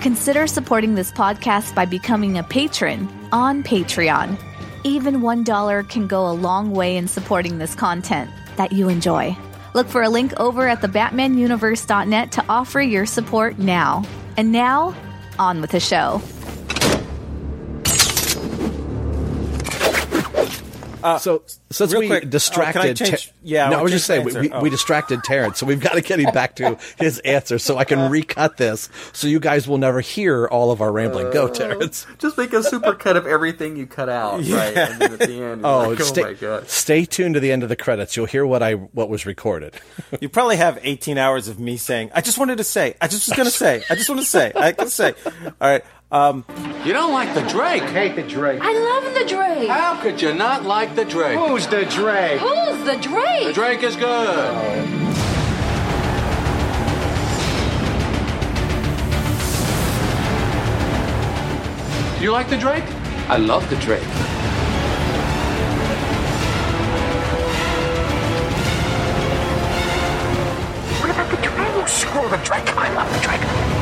Consider supporting this podcast by becoming a patron on Patreon. Even $1 can go a long way in supporting this content that you enjoy. Look for a link over at thebatmanuniverse.net to offer your support now. And now, on with the show. Uh, so since we quick, distracted, oh, Ter- yeah, no, I was just saying we, we, oh. we, distracted Terrence, so we've got to get him back to his answer, so I can recut this, so you guys will never hear all of our rambling. Uh, Go, Terrence. Just make a super cut of everything you cut out, yeah. right? And then at the end, oh, like, oh stay, my god! Stay tuned to the end of the credits. You'll hear what I what was recorded. you probably have 18 hours of me saying, "I just wanted to say, I just was going to say, I just want to say, I can say." All right. Um, you don't like the Drake? I hate the Drake. I love the Drake. How could you not like the Drake? Who's the Drake? Who's the Drake? The Drake is good. Oh. You like the Drake? I love the Drake. What about the Drake? Oh, screw the Drake. I love the Drake.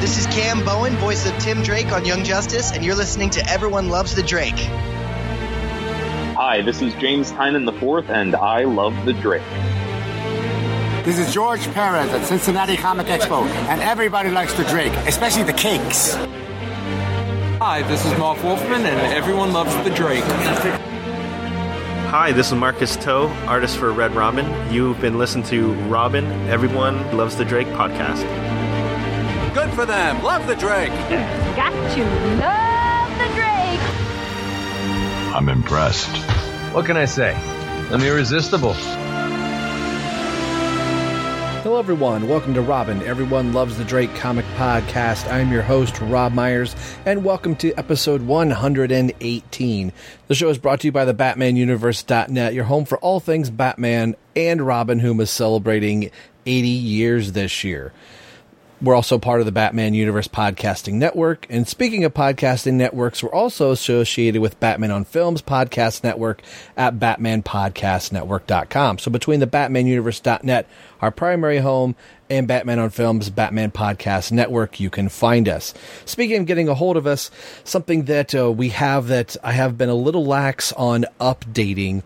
This is Cam Bowen, voice of Tim Drake on Young Justice, and you're listening to Everyone Loves the Drake. Hi, this is James Tynion IV, and I love the Drake. This is George Perez at Cincinnati Comic Expo, and everybody likes the Drake, especially the cakes. Hi, this is Marv Wolfman, and everyone loves the Drake. Hi, this is Marcus To, artist for Red Robin. You've been listening to Robin, Everyone Loves the Drake podcast. Good for them. Love the Drake. Got to love the Drake. I'm impressed. What can I say? I'm irresistible. Hello, everyone. Welcome to Robin. Everyone loves the Drake comic podcast. I'm your host, Rob Myers, and welcome to episode 118. The show is brought to you by the BatmanUniverse.net, your home for all things Batman and Robin, whom is celebrating 80 years this year. We're also part of the Batman Universe Podcasting Network. And speaking of podcasting networks, we're also associated with Batman on Films Podcast Network at BatmanPodcastNetwork.com. So between the BatmanUniverse.net, our primary home, and Batman on Films, Batman Podcast Network, you can find us. Speaking of getting a hold of us, something that uh, we have that I have been a little lax on updating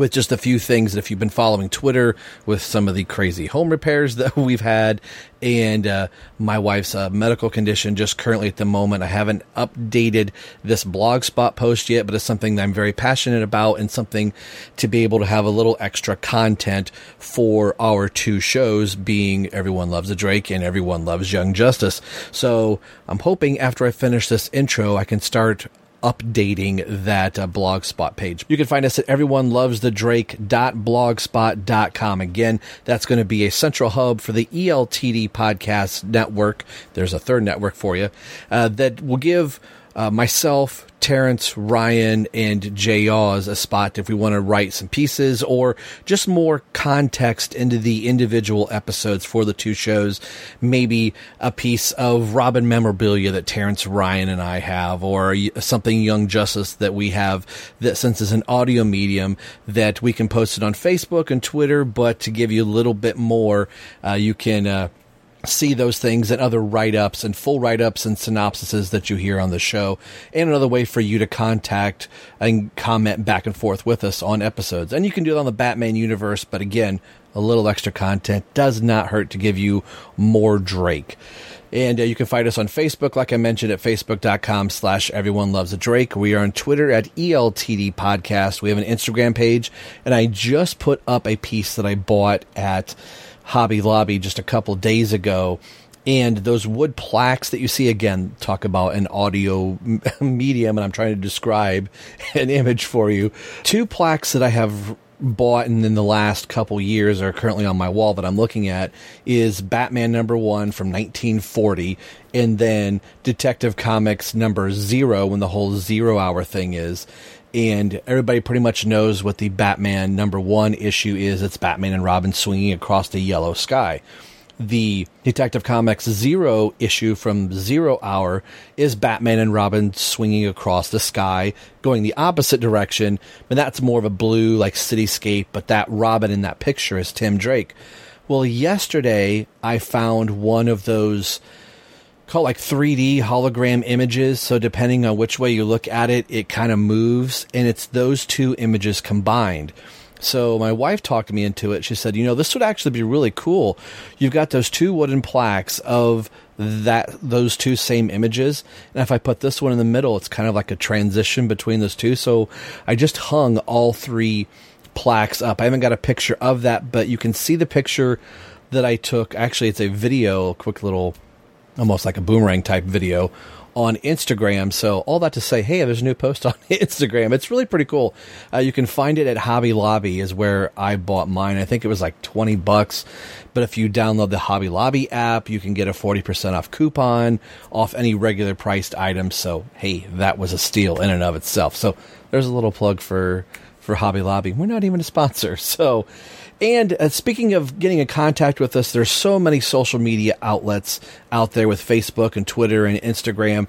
with just a few things that if you've been following Twitter with some of the crazy home repairs that we've had and uh, my wife's uh, medical condition just currently at the moment. I haven't updated this blog spot post yet, but it's something that I'm very passionate about and something to be able to have a little extra content for our two shows being Everyone Loves a Drake and Everyone Loves Young Justice. So I'm hoping after I finish this intro, I can start updating that uh, blogspot page. You can find us at everyonelovesthedrake.blogspot.com. Again, that's going to be a central hub for the ELTD podcast network. There's a third network for you uh, that will give uh, myself, Terrence, Ryan, and Jay Oz a spot if we want to write some pieces or just more context into the individual episodes for the two shows. Maybe a piece of Robin memorabilia that Terrence, Ryan, and I have, or something Young Justice that we have that since it's an audio medium that we can post it on Facebook and Twitter, but to give you a little bit more, uh, you can, uh, see those things and other write ups and full write ups and synopsises that you hear on the show, and another way for you to contact and comment back and forth with us on episodes. And you can do it on the Batman universe, but again, a little extra content does not hurt to give you more Drake. And uh, you can find us on Facebook, like I mentioned, at facebook.com slash everyone loves a Drake. We are on Twitter at ELTD Podcast. We have an Instagram page, and I just put up a piece that I bought at Hobby Lobby just a couple days ago. And those wood plaques that you see again, talk about an audio medium, and I'm trying to describe an image for you. Two plaques that I have bought and in the last couple years are currently on my wall that I'm looking at is Batman number one from 1940, and then Detective Comics number zero when the whole zero hour thing is. And everybody pretty much knows what the Batman number one issue is. It's Batman and Robin swinging across the yellow sky the Detective Comics Zero issue from Zero Hour is Batman and Robin swinging across the sky, going the opposite direction, but that's more of a blue, like cityscape, but that Robin in that picture is Tim Drake. Well, yesterday I found one of those called like 3D hologram images. So depending on which way you look at it, it kind of moves, and it's those two images combined. So my wife talked me into it. She said, "You know, this would actually be really cool. You've got those two wooden plaques of that those two same images, and if I put this one in the middle, it's kind of like a transition between those two. So I just hung all three plaques up. I haven't got a picture of that, but you can see the picture that I took. Actually, it's a video, quick little almost like a boomerang type video on Instagram. So all that to say, hey, there's a new post on Instagram. It's really pretty cool. Uh, you can find it at Hobby Lobby is where I bought mine. I think it was like 20 bucks. But if you download the Hobby Lobby app, you can get a 40% off coupon off any regular priced item. So, hey, that was a steal in and of itself. So there's a little plug for, for Hobby Lobby. We're not even a sponsor. So, and uh, speaking of getting in contact with us, there's so many social media outlets out there with Facebook and Twitter and Instagram.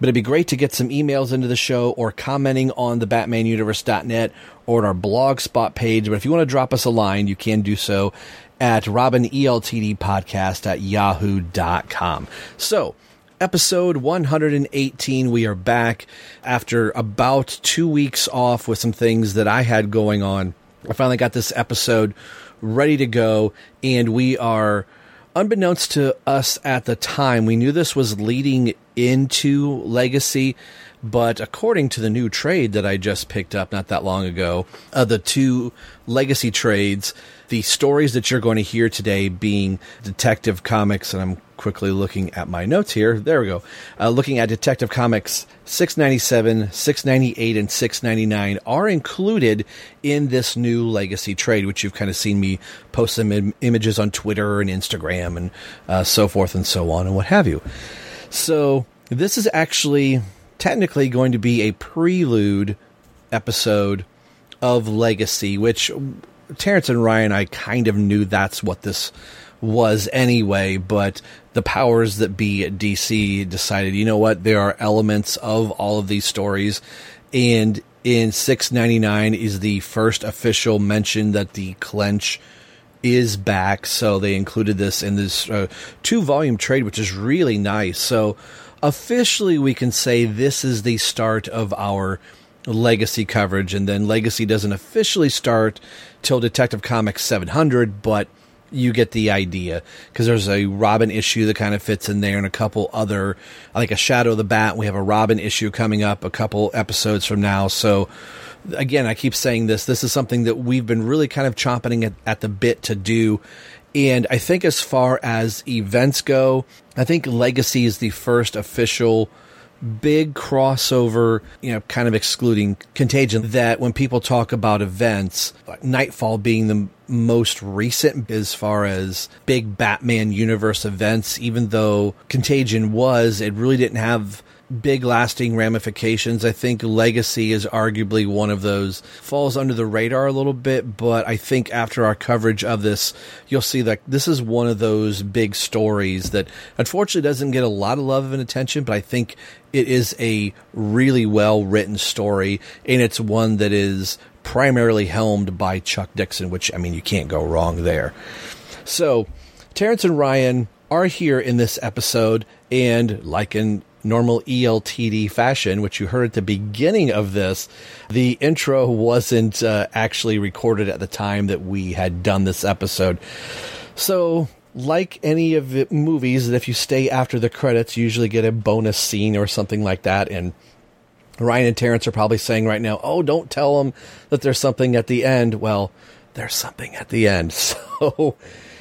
But it'd be great to get some emails into the show or commenting on the BatmanUniverse.net or at our blog spot page. But if you want to drop us a line, you can do so at RobinELTDpodcast at yahoo.com. So, episode 118. We are back after about two weeks off with some things that I had going on. I finally got this episode ready to go, and we are, unbeknownst to us at the time, we knew this was leading into Legacy. But according to the new trade that I just picked up not that long ago, uh, the two legacy trades, the stories that you're going to hear today being Detective Comics, and I'm quickly looking at my notes here. There we go. Uh, looking at Detective Comics 697, 698, and 699 are included in this new legacy trade, which you've kind of seen me post some Im- images on Twitter and Instagram and uh, so forth and so on and what have you. So this is actually technically going to be a prelude episode of Legacy, which Terrence and Ryan, I kind of knew that's what this was anyway, but the powers that be at DC decided, you know what, there are elements of all of these stories, and in 699 is the first official mention that the clench is back, so they included this in this uh, two volume trade, which is really nice. So officially, we can say this is the start of our legacy coverage, and then legacy doesn't officially start till Detective Comics 700, but you get the idea because there's a Robin issue that kind of fits in there, and a couple other, like a Shadow of the Bat. We have a Robin issue coming up a couple episodes from now. So, again, I keep saying this. This is something that we've been really kind of chomping at, at the bit to do. And I think as far as events go, I think Legacy is the first official big crossover, you know, kind of excluding Contagion, that when people talk about events, Knightfall being the most recent as far as big Batman universe events, even though Contagion was, it really didn't have big lasting ramifications. I think Legacy is arguably one of those falls under the radar a little bit, but I think after our coverage of this, you'll see that this is one of those big stories that unfortunately doesn't get a lot of love and attention, but I think it is a really well written story and it's one that is primarily helmed by Chuck Dixon, which I mean you can't go wrong there. So, Terrence and Ryan are here in this episode and like in normal ELTD fashion, which you heard at the beginning of this, the intro wasn't uh, actually recorded at the time that we had done this episode. So, like any of the movies, that if you stay after the credits, you usually get a bonus scene or something like that. And Ryan and Terrence are probably saying right now, "Oh, don't tell them that there's something at the end." Well, there's something at the end. So,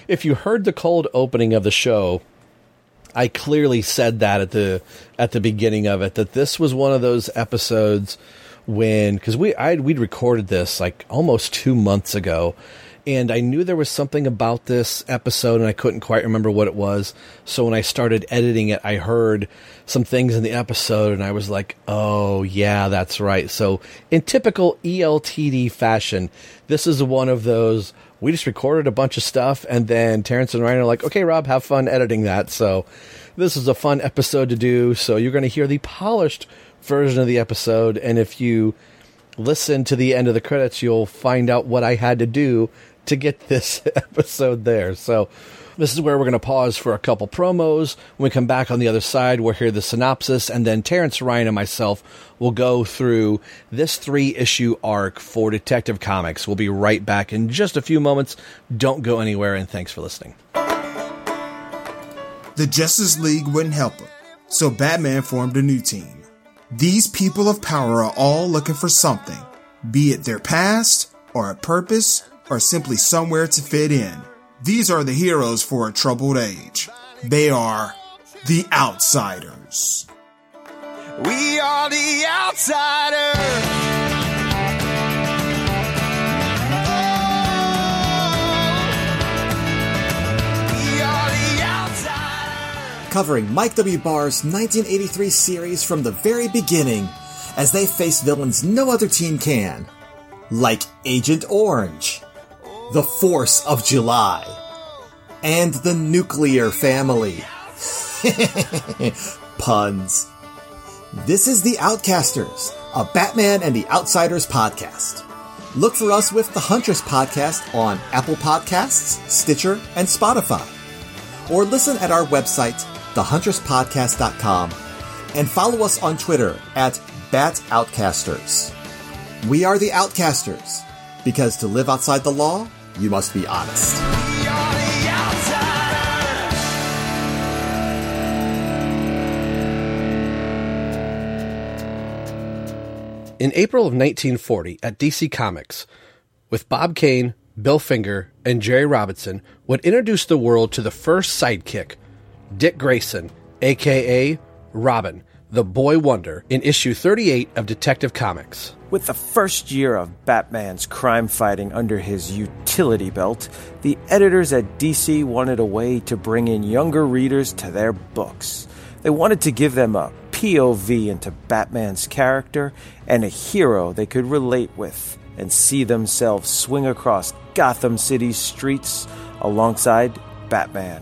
if you heard the cold opening of the show, I clearly said that at the at the beginning of it that this was one of those episodes when because we I we'd recorded this like almost two months ago, and I knew there was something about this episode, and I couldn't quite remember what it was. So when I started editing it, I heard some things in the episode, and I was like, "Oh yeah, that's right." So in typical ELTD fashion, this is one of those. We just recorded a bunch of stuff, and then Terrence and Ryan are like, "Okay, Rob, have fun editing that." So this is a fun episode to do. So you're going to hear the polished version of the episode, and if you listen to the end of the credits, you'll find out what I had to do to get this episode there. So, this is where we're going to pause for a couple promos. When we come back on the other side, we'll hear the synopsis, and then Terrence Ryan and myself will go through this three issue arc for Detective Comics. We'll be right back in just a few moments. Don't go anywhere, and thanks for listening. The Justice League wouldn't help him, so Batman formed a new team. These people of power are all looking for something, be it their past, or a purpose, or simply somewhere to fit in. These are the heroes for a troubled age. They are the Outsiders. We are the outsiders. We are the outsiders. covering Mike W. Barr's 1983 series from the very beginning as they face villains no other team can, like Agent Orange, the Force of July, and the Nuclear Family. Puns. This is The Outcasters, a Batman and the Outsiders podcast. Look for us with the Huntress podcast on Apple Podcasts, Stitcher, and Spotify or listen at our website, thehunterspodcast.com, and follow us on Twitter at BatOutcasters. We are the Outcasters, because to live outside the law, you must be honest. In April of 1940, at DC Comics, with Bob Kane, Bill Finger, and Jerry Robinson, would introduce the world to the first sidekick, Dick Grayson, aka Robin, the Boy Wonder, in issue 38 of Detective Comics. With the first year of Batman's crime fighting under his utility belt, the editors at DC wanted a way to bring in younger readers to their books. They wanted to give them a POV into Batman's character and a hero they could relate with and see themselves swing across Gotham City's streets alongside Batman.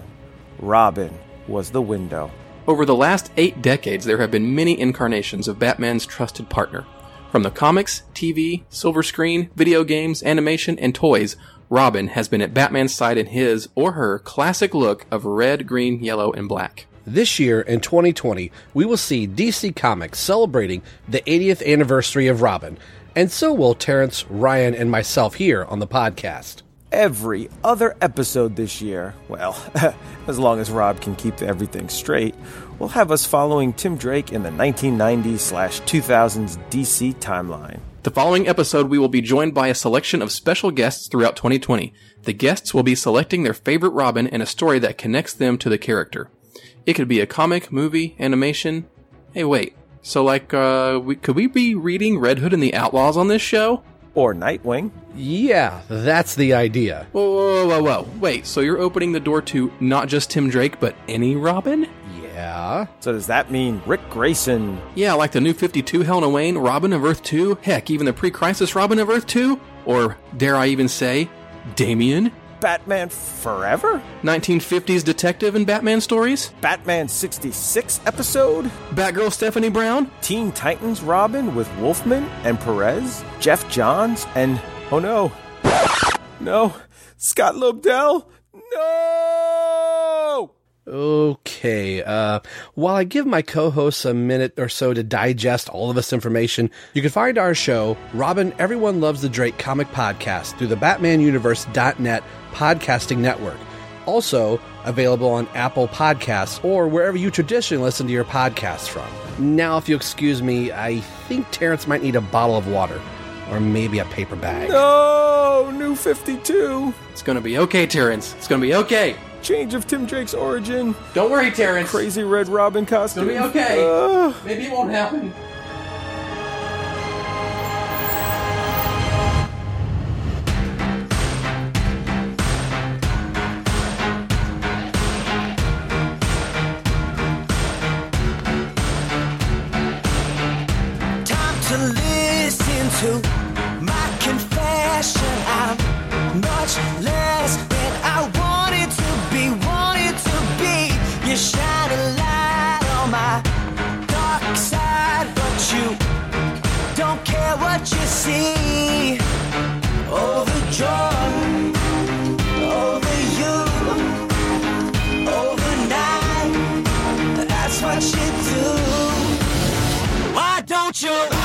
Robin was the window. Over the last eight decades, there have been many incarnations of Batman's trusted partner. From the comics, TV, silver screen, video games, animation, and toys, Robin has been at Batman's side in his or her classic look of red, green, yellow, and black. This year, in 2020, we will see DC Comics celebrating the 80th anniversary of Robin, and so will Terrence, Ryan, and myself here on the podcast. Every other episode this year, well, as long as Rob can keep everything straight, will have us following Tim Drake in the 1990s slash 2000s DC timeline. The following episode, we will be joined by a selection of special guests throughout 2020. The guests will be selecting their favorite Robin and a story that connects them to the character. It could be a comic, movie, animation. Hey, wait. So, like, uh, we, could we be reading Red Hood and the Outlaws on this show? Or Nightwing? Yeah, that's the idea. Whoa, whoa, whoa, whoa. Wait, so you're opening the door to not just Tim Drake, but any Robin? Yeah. So does that mean Rick Grayson? Yeah, like the new 52 Helena Wayne, Robin of Earth 2, heck, even the pre crisis Robin of Earth 2? Or, dare I even say, Damian? Batman Forever? 1950s detective and Batman stories? Batman 66 episode? Batgirl Stephanie Brown? Teen Titans Robin with Wolfman and Perez? Geoff Johns and, oh no, no, Scott Lobdell? No! Okay, uh, while I give my co-hosts a minute or so to digest all of this information, you can find our show, Robin Everyone Loves the Drake Comic Podcast, through the BatmanUniverse.net podcasting network. Also available on Apple Podcasts or wherever you traditionally listen to your podcasts from. Now, if you'll excuse me, I think Terrence might need a bottle of water. Or maybe a paper bag. No! New 52! It's gonna be okay, Terrence. It's gonna be okay change of Tim Drake's origin. Don't worry, Terrence. Crazy Red Robin costume. It'll be okay. Uh, Maybe it won't happen. Time to listen to see. Overjoyed over you, overnight. That's what you do. Why don't you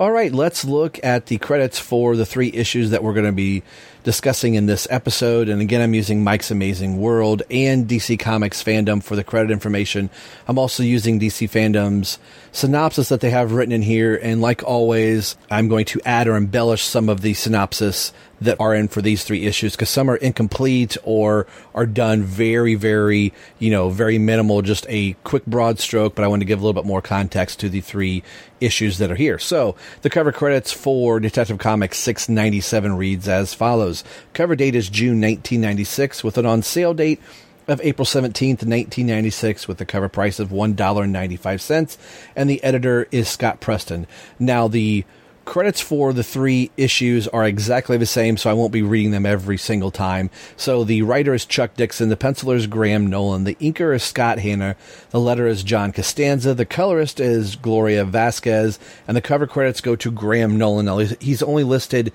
All right, let's look at the credits for the three issues that we're going to be discussing in this episode. And again, I'm using Mike's Amazing World and DC Comics fandom for the credit information. I'm also using DC fandom's synopsis that they have written in here. And like always, I'm going to add or embellish some of the synopsis that are in for these three issues because some are incomplete or are done very, very, you know, very minimal, just a quick broad stroke. But I want to give a little bit more context to the three issues that are here. So the cover credits for Detective Comics 697 reads as follows. Cover date is June 1996 with an on sale date of April 17th, 1996 with the cover price of $1.95 and the editor is Scott Peterson. Now the credits for the three issues are exactly the same, so I won't be reading them every single time. So the writer is Chuck Dixon, the penciler is Graham Nolan, the inker is Scott Hanna, the letter is John Costanza, the colorist is Gloria Vasquez, and the cover credits go to Graham Nolan. Now he's only listed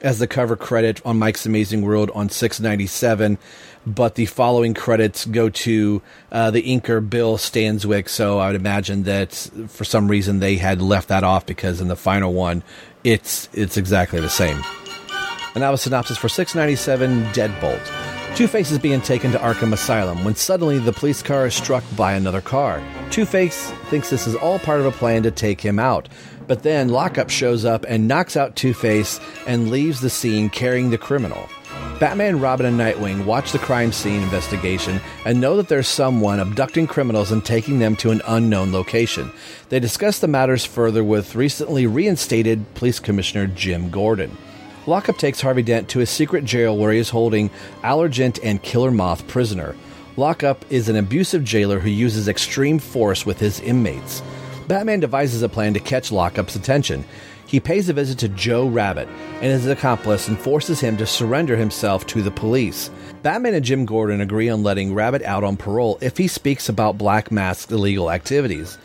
as the cover credit on Mike's Amazing World on 697, but the following credits go to uh, the inker Bill Stanswick. So I would imagine that for some reason they had left that off because in the final one, it's it's exactly the same. And now a synopsis for 697 Deadbolt. Two Face is being taken to Arkham Asylum when suddenly the police car is struck by another car. Two Face thinks this is all part of a plan to take him out. But then Lockup shows up and knocks out Two Face and leaves the scene carrying the criminal. Batman, Robin, and Nightwing watch the crime scene investigation and know that there's someone abducting criminals and taking them to an unknown location. They discuss the matters further with recently reinstated Police Commissioner Jim Gordon. Lockup takes Harvey Dent to a secret jail where he is holding Allergent and Killer Moth prisoner. Lockup is an abusive jailer who uses extreme force with his inmates. Batman devises a plan to catch Lockup's attention. He pays a visit to Joe Rabbit and his accomplice and forces him to surrender himself to the police. Batman and Jim Gordon agree on letting Rabbit out on parole if he speaks about Black Mask's illegal activities.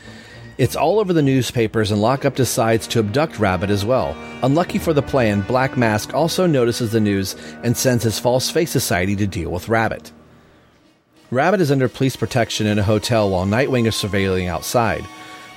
It's all over the newspapers, and Lockup decides to abduct Rabbit as well. Unlucky for the plan, Black Mask also notices the news and sends his False Face Society to deal with Rabbit. Rabbit is under police protection in a hotel while Nightwing is surveilling outside.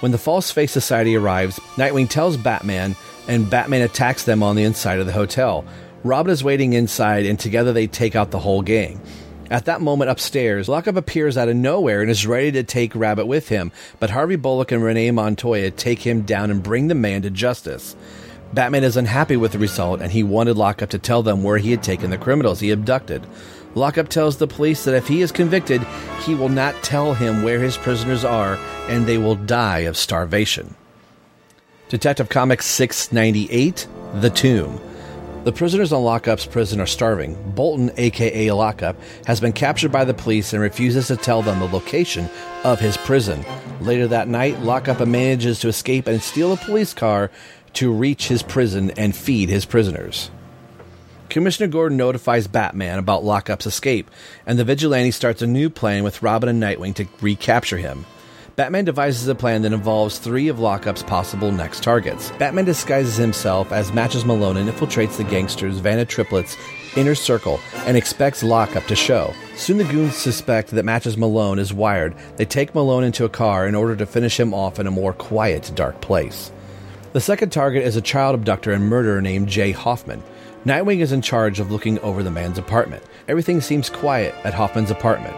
When the False Face Society arrives, Nightwing tells Batman, and Batman attacks them on the inside of the hotel. Robin is waiting inside, and together they take out the whole gang. At that moment upstairs, Lockup appears out of nowhere and is ready to take Rabbit with him, but Harvey Bullock and Renee Montoya take him down and bring the man to justice. Batman is unhappy with the result, and he wanted Lockup to tell them where he had taken the criminals he abducted. Lockup tells the police that if he is convicted, he will not tell him where his prisoners are, and they will die of starvation. Detective Comics 698 The Tomb. The prisoners on Lockup's prison are starving. Bolton, aka Lockup, has been captured by the police and refuses to tell them the location of his prison. Later that night, Lockup manages to escape and steal a police car to reach his prison and feed his prisoners. Commissioner Gordon notifies Batman about Lockup's escape, and the vigilante starts a new plan with Robin and Nightwing to recapture him. Batman devises a plan that involves three of Lockup's possible next targets. Batman disguises himself as Matches Malone and infiltrates the gangsters' Vanna Triplets inner circle and expects Lockup to show. Soon the goons suspect that Matches Malone is wired. They take Malone into a car in order to finish him off in a more quiet, dark place. The second target is a child abductor and murderer named Jay Hoffman. Nightwing is in charge of looking over the man's apartment. Everything seems quiet at Hoffman's apartment.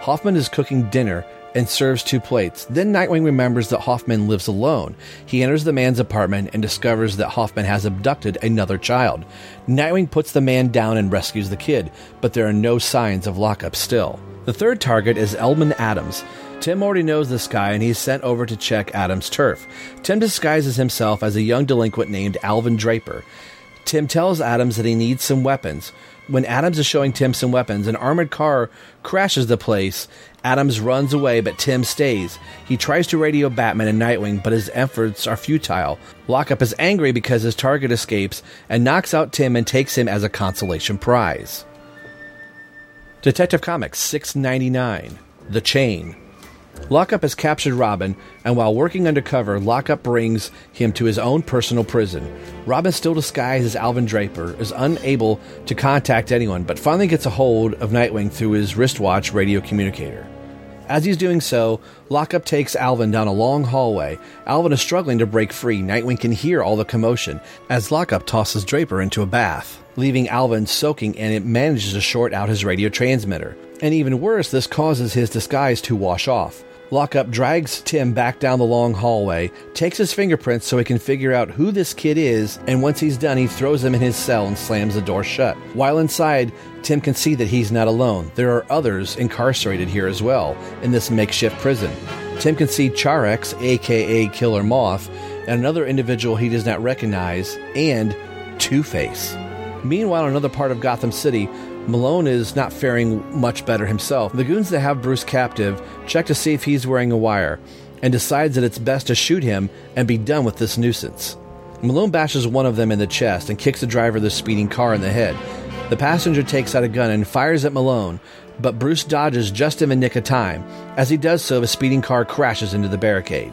Hoffman is cooking dinner and serves two plates. Then Nightwing remembers that Hoffman lives alone. He enters the man's apartment and discovers that Hoffman has abducted another child. Nightwing puts the man down and rescues the kid, but there are no signs of lockup still. The third target is Elman Adams. Tim already knows this guy and he's sent over to check Adams' turf. Tim disguises himself as a young delinquent named Alvin Draper. Tim tells Adams that he needs some weapons. When Adams is showing Tim some weapons, an armored car crashes the place. Adams runs away, but Tim stays. He tries to radio Batman and Nightwing, but his efforts are futile. Lockup is angry because his target escapes and knocks out Tim and takes him as a consolation prize. Detective Comics 699 The Chain. Lockup has captured Robin, and while working undercover, Lockup brings him to his own personal prison. Robin, still disguised as Alvin Draper, is unable to contact anyone, but finally gets a hold of Nightwing through his wristwatch radio communicator. As he's doing so, Lockup takes Alvin down a long hallway. Alvin is struggling to break free. Nightwing can hear all the commotion as Lockup tosses Draper into a bath, leaving Alvin soaking, and it manages to short out his radio transmitter. And even worse, this causes his disguise to wash off. Lockup drags Tim back down the long hallway, takes his fingerprints so he can figure out who this kid is, and once he's done, he throws him in his cell and slams the door shut. While inside, Tim can see that he's not alone. There are others incarcerated here as well, in this makeshift prison. Tim can see Charex, aka Killer Moth, and another individual he does not recognize, and Two Face. Meanwhile, in another part of Gotham City, Malone is not faring much better himself. The goons that have Bruce captive check to see if he's wearing a wire and decides that it's best to shoot him and be done with this nuisance. Malone bashes one of them in the chest and kicks the driver of the speeding car in the head. The passenger takes out a gun and fires at Malone, but Bruce dodges just in the nick of time. As he does so, the speeding car crashes into the barricade.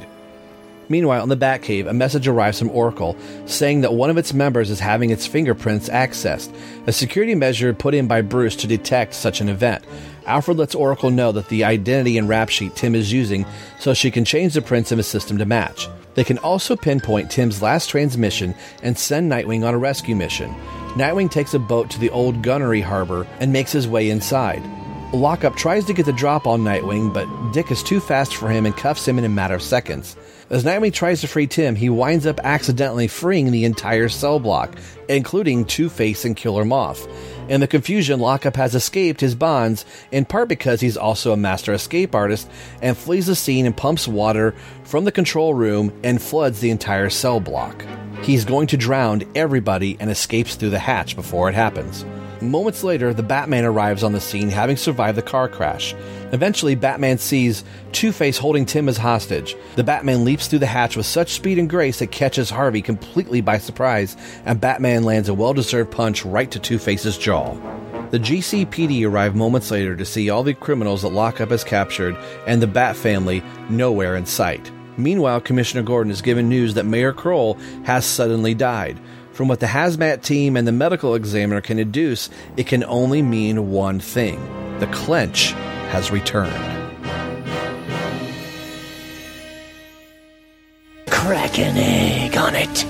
Meanwhile, in the Batcave, a message arrives from Oracle saying that one of its members is having its fingerprints accessed, a security measure put in by Bruce to detect such an event. Alfred lets Oracle know that the identity and rap sheet Tim is using so she can change the prints in his system to match. They can also pinpoint Tim's last transmission and send Nightwing on a rescue mission. Nightwing takes a boat to the old gunnery harbor and makes his way inside. Lockup tries to get the drop on Nightwing, but Dick is too fast for him and cuffs him in a matter of seconds. As Nightwing tries to free Tim, he winds up accidentally freeing the entire cell block, including Two Face and Killer Moth. In the confusion, Lockup has escaped his bonds, in part because he's also a master escape artist, and flees the scene and pumps water from the control room and floods the entire cell block. He's going to drown everybody and escapes through the hatch before it happens. Moments later, the Batman arrives on the scene having survived the car crash. Eventually, Batman sees Two Face holding Tim as hostage. The Batman leaps through the hatch with such speed and grace it catches Harvey completely by surprise, and Batman lands a well deserved punch right to Two Face's jaw. The GCPD arrive moments later to see all the criminals that Lockup has captured and the Bat family nowhere in sight. Meanwhile, Commissioner Gordon is given news that Mayor Krol has suddenly died. From what the hazmat team and the medical examiner can deduce, it can only mean one thing the clench has returned. Crack an egg on it.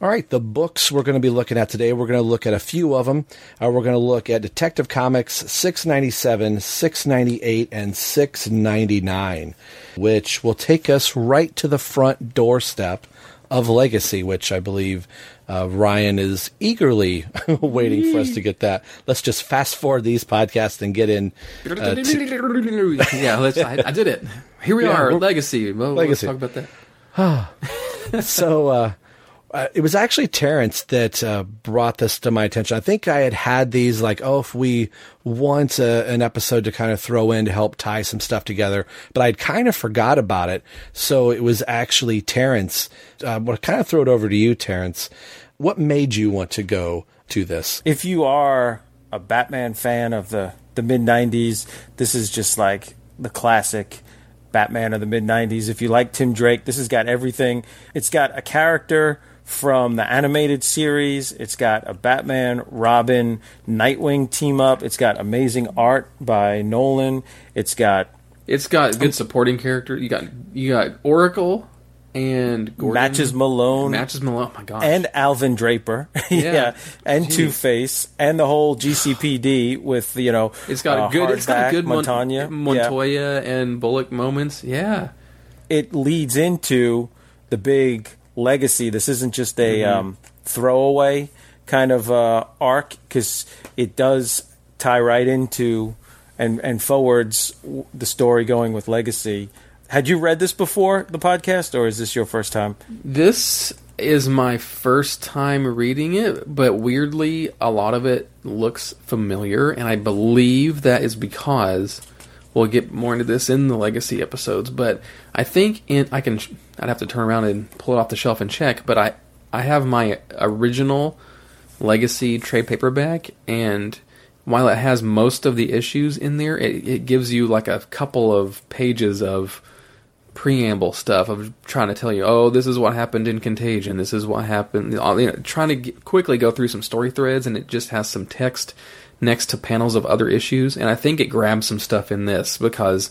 All right, the books we're going to be looking at today, we're going to look at a few of them. Uh, we're going to look at Detective Comics 697, 698, and 699, which will take us right to the front doorstep of Legacy, which I believe uh, Ryan is eagerly waiting for us to get that. Let's just fast forward these podcasts and get in. Uh, to- yeah, let's, I, I did it. Here we Yeah, are, Legacy. Well, Legacy. Let's talk about that. so uh, uh, it was actually Terrence that uh, brought this to my attention. I think I had had these like, oh, if we want a, an episode to kind of throw in to help tie some stuff together, but I'd kind of forgot about it. So it was actually Terrence. Uh, well, kind of throw it over to you, Terrence. What made you want to go to this? If you are a Batman fan of the, the mid 90s, this is just like the classic Batman of the mid 90s. If you like Tim Drake, this has got everything. It's got a character from the animated series, it's got a Batman, Robin, Nightwing team up, it's got amazing art by Nolan, it's got It's got good supporting character. You got you got Oracle and Gordon, Matches Malone. Matches Malone. Oh my gosh. and Alvin Draper, yeah, Yeah. and Two Face, and the whole GCPD with you know it's got uh, a good. It's got a good Mon- Montagna, Yeah. Montoya and Bullock moments. Yeah. It leads into the big legacy. This isn't just a Mhm. um, throwaway kind of uh, arc because it does tie right into and and forwards the story going with legacy. Had you read this before the podcast, or is this your first time? This is my first time reading it, but weirdly, a lot of it looks familiar, and I believe that is because we'll get more into this in the legacy episodes. But I think in I can I'd have to turn around and pull it off the shelf and check, but I I have my original legacy trade paperback and while it has most of the issues in there it, it gives you like a couple of pages of preamble stuff of trying to tell you, oh, this is what happened in Contagion, this is what happened, you know, trying to get, quickly go through some story threads, and it just has some text next to panels of other issues, and I think it grabs some stuff in this because,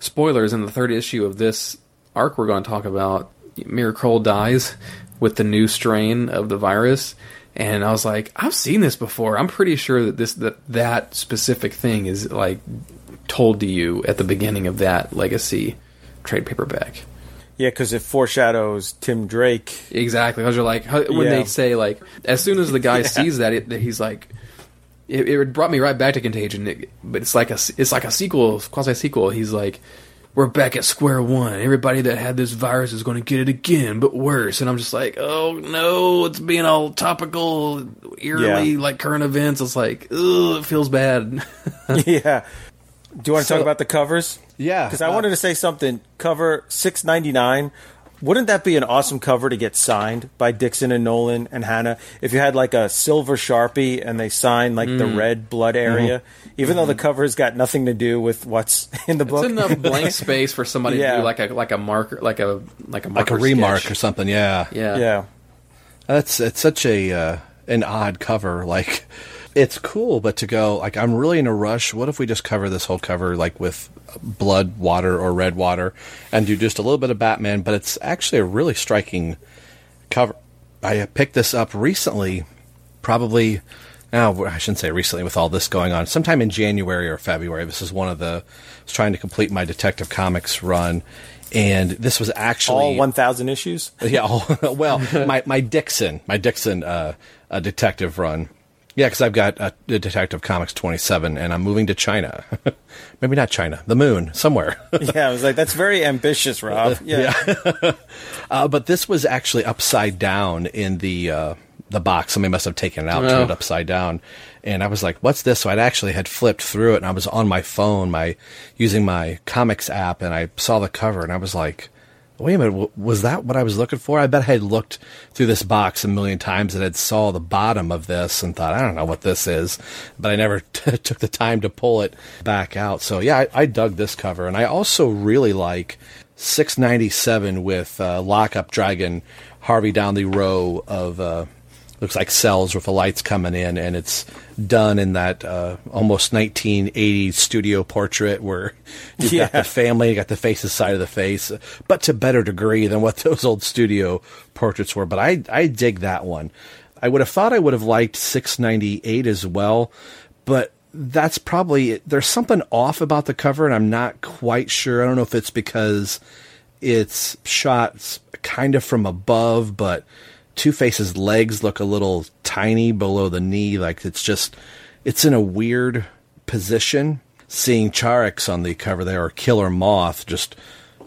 spoilers, in the third issue of this arc we're going to talk about, Mayor Krol dies with the new strain of the virus. And I was like, I've seen this before. I'm pretty sure that this that that specific thing is like told to you at the beginning of that legacy trade paperback. Yeah, because it foreshadows Tim Drake. Exactly, because you're like when Yeah. they say like as soon as the guy Yeah. sees that, it, that he's like, it, it brought me right back to Contagion. It- but it's like a it's like a sequel, quasi sequel. He's like, we're back at square one. Everybody that had this virus is going to get it again, but worse. And I'm just like, oh no, it's being all topical, eerily Yeah. like current events. It's like, ugh, it feels bad. yeah. Do you want to So- talk about the covers? Yeah. Because I wanted to say something. Cover six ninety nine. Wouldn't that be an awesome cover to get signed by Dixon and Nolan and Hanna? If you had like a silver sharpie and they signed like the Mm. red blood area, even though the cover's got nothing to do with what's in the book. It's enough blank space for somebody to do like a like a marker, like a like a like a remarque sketch. or something. Yeah, Yeah. Yeah. That's it's such a uh, an odd cover. Like it's cool, but to go like I'm really in a rush. What if we just cover this whole cover like with blood water or red water and do just a little bit of Batman? But it's actually a really striking cover. I picked this up recently, probably. Now I shouldn't say recently with all this going on. Sometime in January or February. This is one of the. I was trying to complete my Detective Comics run, and this was actually All one thousand issues. yeah. all- well, my my Dixon, my Dixon uh, uh, detective run. Yeah, because I've got uh, the Detective Comics 27, and I'm moving to China. Maybe not China, the moon, somewhere. yeah, I was like, that's very ambitious, Rob. Yeah. uh, but this was actually upside down in the uh, the box. Somebody must have taken it out, Oh. turned it upside down, and I was like, "What's this?" So I'd actually had flipped through it, and I was on my phone, my using my comics app, and I saw the cover, and I was like. Wait a minute, was that what I was looking for? I bet I had looked through this box a million times and had saw the bottom of this and thought, I don't know what this is, but I never t- took the time to pull it back out. So yeah, I, I dug this cover, and I also really like 697 with uh, Lockup Dragon, Harvey down the row of uh, looks like cells with the lights coming in, and it's done in that uh, almost 1980s studio portrait where you've got Yeah. the family, you got the faces side of the face, but to better degree than what those old studio portraits were. But I I dig that one. I would have thought I would have liked 698 as well, but that's probably there's something off about the cover, and I'm not quite sure. I don't know if it's because it's shot kind of from above, but Two Face's legs look a little tiny below the knee. Like it's just, it's in a weird position. Seeing Charix on the cover there, or Killer Moth, just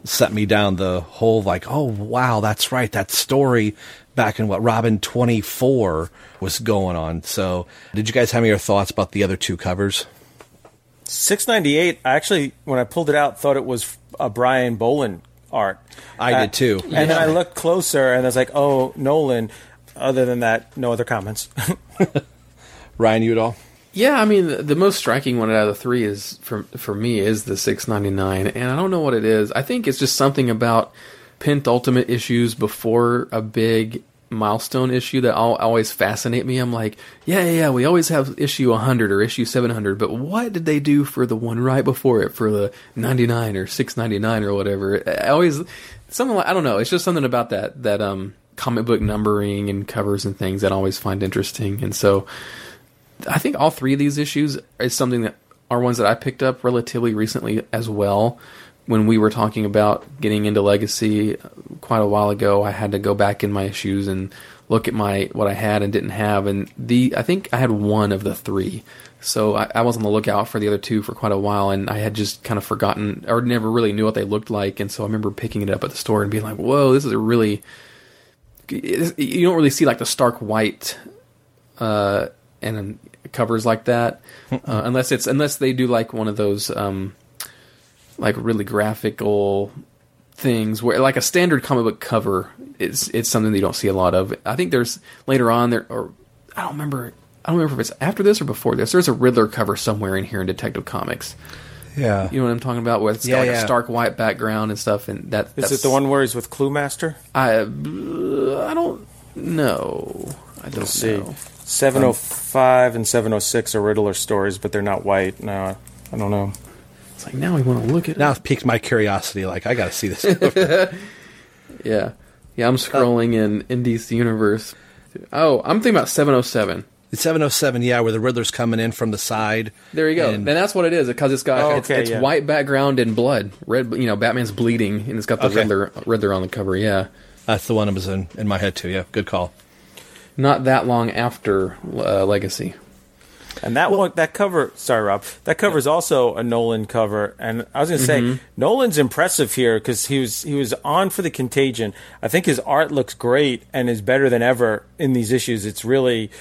set me down the whole like, oh wow, that's right, that story back in what Robin 24 was going on. So, did you guys have any thoughts about the other two covers? 698, I actually, when I pulled it out, thought it was a Brian Bolland art. I did uh, too. And then I looked closer and I was like, oh, Nolan. Other than that, no other comments. Ryan, you at all? Yeah, I mean, the, the most striking one out of the three is for for me is the 699, and I don't know what it is. I think it's just something about Pent Ultimate issues before a big milestone issue that all, always fascinate me. I'm like, yeah, yeah, yeah, we always have issue 100 or issue 700, but what did they do for the one right before it for the 99 or 699 or whatever? I always something like I don't know. It's just something about that that um comic book numbering and covers and things that I always find interesting. And so I think all three of these issues is something that are ones that I picked up relatively recently as well. When we were talking about getting into Legacy quite a while ago, I had to go back in my issues and look at my what I had and didn't have, and the I think I had one of the three. So I, I was on the lookout for the other two for quite a while, and I had just kind of forgotten or never really knew what they looked like. And so I remember picking it up at the store and being like, "Whoa, this is a really." You don't really see like the stark white, uh, and covers like that, uh, unless it's unless they do like one of those um, like really graphical things where like a standard comic book cover is it's something that you don't see a lot of. I think there's later on there or I don't remember I don't remember if it's after this or before this. There's a Riddler cover somewhere in here in Detective Comics. Yeah, you know what I'm talking about, where it's Yeah, got like yeah. a stark white background and stuff, and that Is that's, it the one where he's with Cluemaster? I I don't know. I don't Let's see. know. 705 and 706 are Riddler stories, but they're not white. No, I don't know. It's like now we want to look at it. now it's piqued my curiosity. Like I got to see this. Yeah, yeah. I'm scrolling in in DC Universe. Oh, I'm thinking about 707. The 707, yeah, where the Riddler's coming in from the side. There you go. And- And that's what it is because it's got Oh, it's, it's yeah. white background and blood. Red, you know, Batman's bleeding and it's got the Okay. Riddler Riddler on the cover. Yeah, That's the one that was in, in my head too. Yeah, good call. not that long after uh, Legacy. And that one, that cover, sorry, Rob, that cover is also a Nolan cover. And I was going to say, Mhm. Nolan's impressive here because he was he was on for the Contagion. I think his art looks great and is better than ever in these issues. It's really,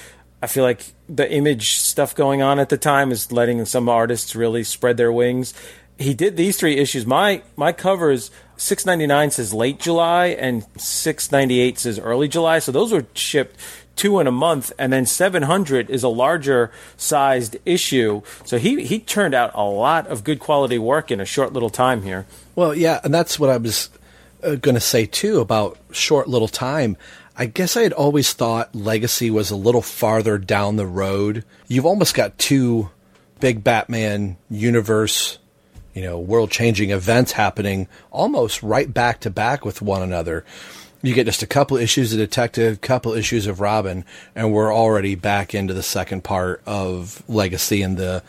I feel like the image stuff going on at the time is letting some artists really spread their wings. He did these three issues. My my covers. 699 says late July and 698 says early July. So those were shipped two in a month, and then 700 is a larger sized issue. So he he turned out a lot of good quality work in a short little time here. Well, yeah, and that's what I was uh, going to say too about short little time. I guess I had always thought Legacy was a little farther down the road. You've almost got two big Batman universe, you know, world changing events happening almost right back to back with one another. You get just a couple issues of Detective, couple issues of Robin, and we're already back into the second part of Legacy and the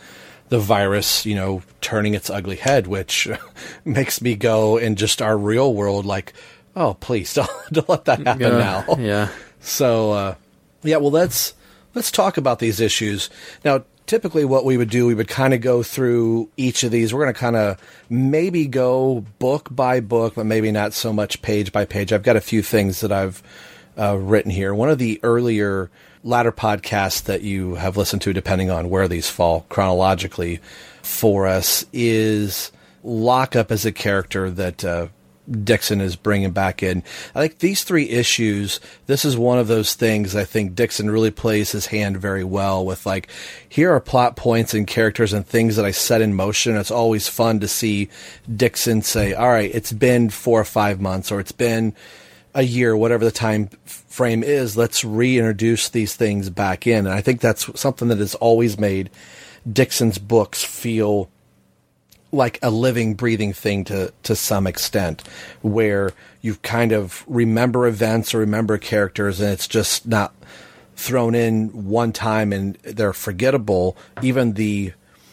the virus, you know, turning its ugly head, which makes me go in just our real world like, oh, please don't, don't let that happen Yeah, now. yeah. So, uh, yeah, well, let's let's talk about these issues now. Typically, what we would do, we would kind of go through each of these. We're going to kind of maybe go book by book, but maybe not so much page by page. I've got a few things that I've uh, written here. One of the earlier latter podcasts that you have listened to, depending on where these fall chronologically for us, is Lockup as a character that uh, Dixon is bringing back in. I think these three issues, this is one of those things I think Dixon really plays his hand very well with. Like, here are plot points and characters and things that I set in motion. It's always fun to see Dixon say, all right, it's been four or five months or it's been a year, whatever the time frame is, let's reintroduce these things back in. And I think that's something that has always made Dixon's books feel like a living, breathing thing to, to some extent, where you kind of remember events or remember characters and it's just not thrown in one time and they're forgettable. Even the,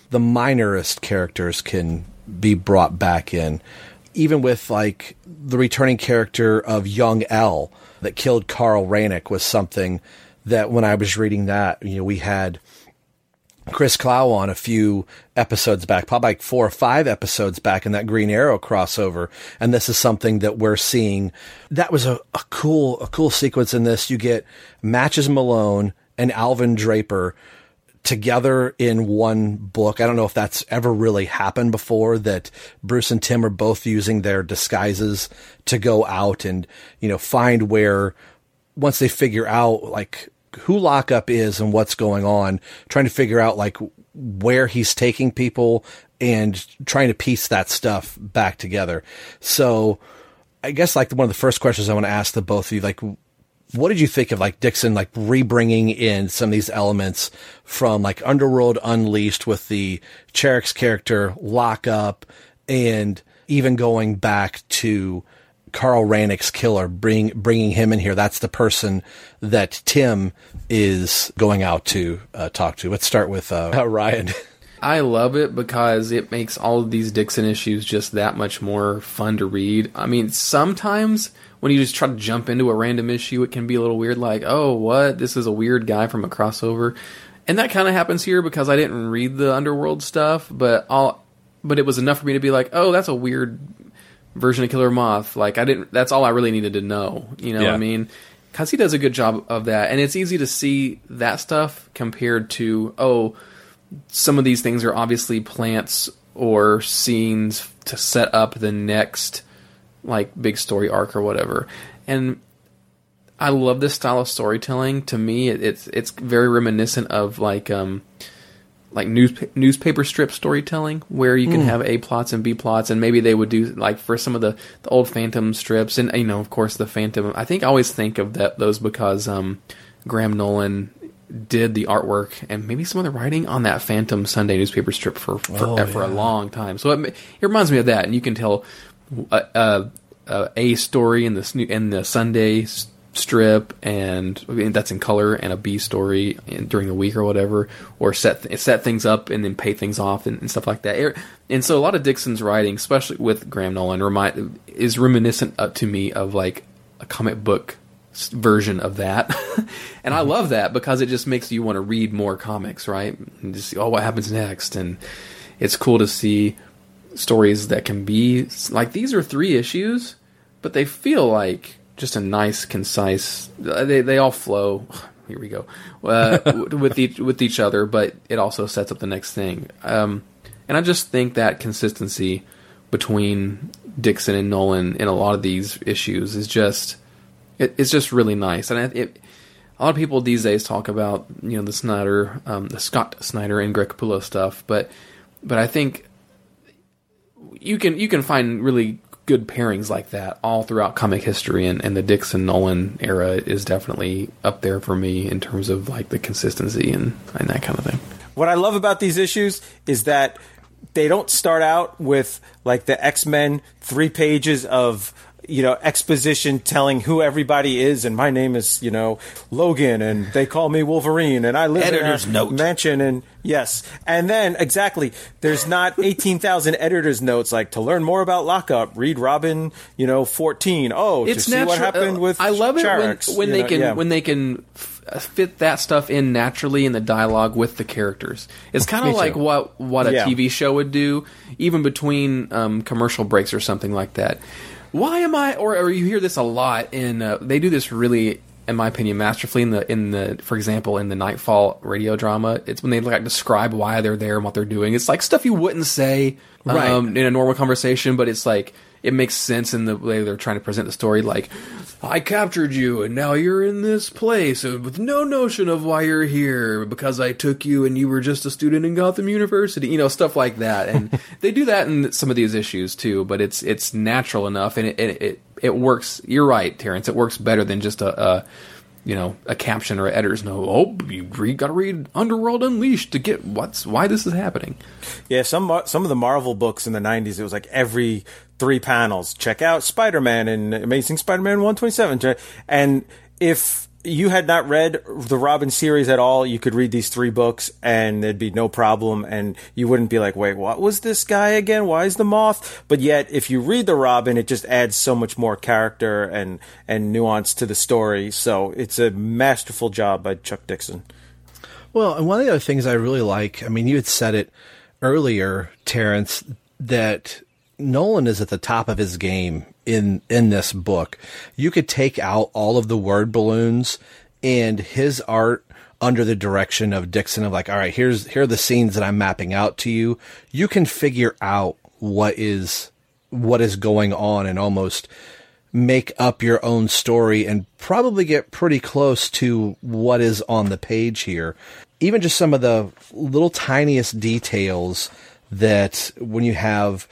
the minorest characters can be brought back in. Even with like the returning character of young L that killed Carl Rainick was something that when I was reading that, you know, we had Chris Clow on a few episodes back, probably like four or five episodes back in that Green Arrow crossover. And this is something that we're seeing. That was a, a cool, a cool sequence in this. You get Matches Malone and Alvin Draper together in one book. I don't know if that's ever really happened before that Bruce and Tim are both using their disguises to go out and, you know, find where once they figure out like who lockup is and what's going on, trying to figure out like where he's taking people and trying to piece that stuff back together. So I guess like one of the first questions I want to ask the both of you, like what did you think of like Dixon like rebringing in some of these elements from like Underworld Unleashed with the Charaxes character Lockup and even going back to Carl Rannick's killer, bring, bringing him in here. That's the person that Tim is going out to uh, talk to. Let's start with uh, Ryan. I love it because it makes all of these Dixon issues just that much more fun to read. I mean, sometimes when you just try to jump into a random issue, it can be a little weird, like, oh, what? This is a weird guy from a crossover. And that kind of happens here because I didn't read the Underworld stuff, but all, but it was enough for me to be like, oh, that's a weird version of Killer Moth. Like, I didn't, that's all I really needed to know. You know Yeah. what I mean? Because he does a good job of that. And it's easy to see that stuff compared to, oh, some of these things are obviously plants or scenes to set up the next like big story arc or whatever. And I love this style of storytelling. To me, it, it's it's very reminiscent of like um like news, newspaper strip storytelling where you can Mm. have A plots and B plots and maybe they would do like for some of the, the old Phantom strips and you know of course the Phantom I think I always think of that those because um Graham Nolan did the artwork and maybe some of the writing on that Phantom Sunday newspaper strip for for, Oh, for a long time. So it, it reminds me of that, and you can tell a, a, a, a story in the in the Sunday strip, and I mean, that's in color, and a B story in, during the week or whatever, or set th- set things up and then pay things off and, and stuff like that. And so a lot of Dixon's writing, especially with Graham Nolan, remind is reminiscent uh, to me of like a comic book version of that. and I love that because it just makes you want to read more comics, right? And just see, oh, what happens next? And it's cool to see stories that can be like these are three issues, but they feel like just a nice, concise. They they all flow. Here we go uh, with each with each other, but it also sets up the next thing. Um, and I just think that consistency between Dixon and Nolan in a lot of these issues is just it, it's just really nice. And it, it, a lot of people these days talk about you know the Snyder, um, the Scott Snyder and Greg Capullo stuff, but but I think you can you can find really good pairings like that all throughout comic history, and, and the Dixon Nolan era is definitely up there for me in terms of like the consistency and, and that kind of thing. What I love about these issues is that they don't start out with like the X Men three pages of you know exposition telling who everybody is and my name is you know Logan and they call me Wolverine and I live Editor's in a note. mansion and yes and then exactly there's not 18,000 editor's notes like to learn more about lockup read Robin you know 14 oh it's to see what happened uh, with I love it when, Charaxes, when they know, can yeah. when they can uh, fit that stuff in naturally in the dialogue with the characters. It's kind of like what what a Yeah. TV show would do, even between um, commercial breaks or something like that. Why am I? Or, or you hear this a lot in. Uh, they do this really. In my opinion, masterfully in the in the for example in the Knightfall radio drama, it's when they like describe why they're there and what they're doing. It's like stuff you wouldn't say Right. um, in a normal conversation, but it's like it makes sense in the way they're trying to present the story. Like, I captured you, and now you're in this place with no notion of why you're here because I took you and you were just a student in Gotham University. You know, stuff like that, and they do that in some of these issues too. But it's it's natural enough, and it it it, it works. You're right, Terrence. It works better than just a. a you know, a caption or editor's note. Oh, you read, gotta read Underworld Unleashed to get what's why this is happening. Yeah, some some of the Marvel books in the '90s, it was like every three panels. Check out Spider-Man and Amazing Spider-Man 127. And if you had not read the Robin series at all, you could read these three books and there'd be no problem, and you wouldn't be like, "Wait, what was this guy again? Why is the Moth?" But yet, if you read the Robin, it just adds so much more character and and nuance to the story. So it's a masterful job by Chuck Dixon. Well, and one of the other things I really like, I mean, you had said it earlier, Terrence, that Nolan is at the top of his game in in this book. You could take out all of the word balloons and his art under the direction of Dixon of like, all right, here's here are the scenes that I'm mapping out to you. You can figure out what is what is going on and almost make up your own story and probably get pretty close to what is on the page here. Even just some of the little tiniest details that when you have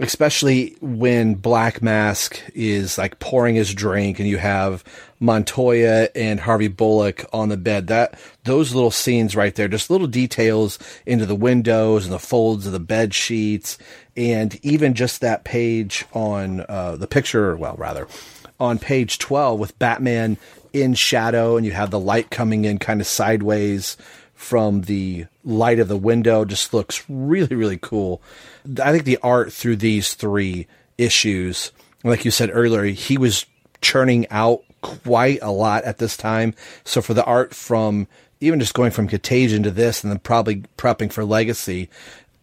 especially when Black Mask is like pouring his drink and you have Montoya and Harvey Bullock on the bed. That those little scenes right there, just little details into the windows and the folds of the bed sheets, and even just that page on uh, the picture. Well, rather on page twelve with Batman in shadow, and you have the light coming in kind of sideways from the light of the window. Just looks really, really cool. I think the art through these three issues, like you said earlier, he was churning out quite a lot at this time. So for the art from even just going from Contagion to this and then probably prepping for Legacy,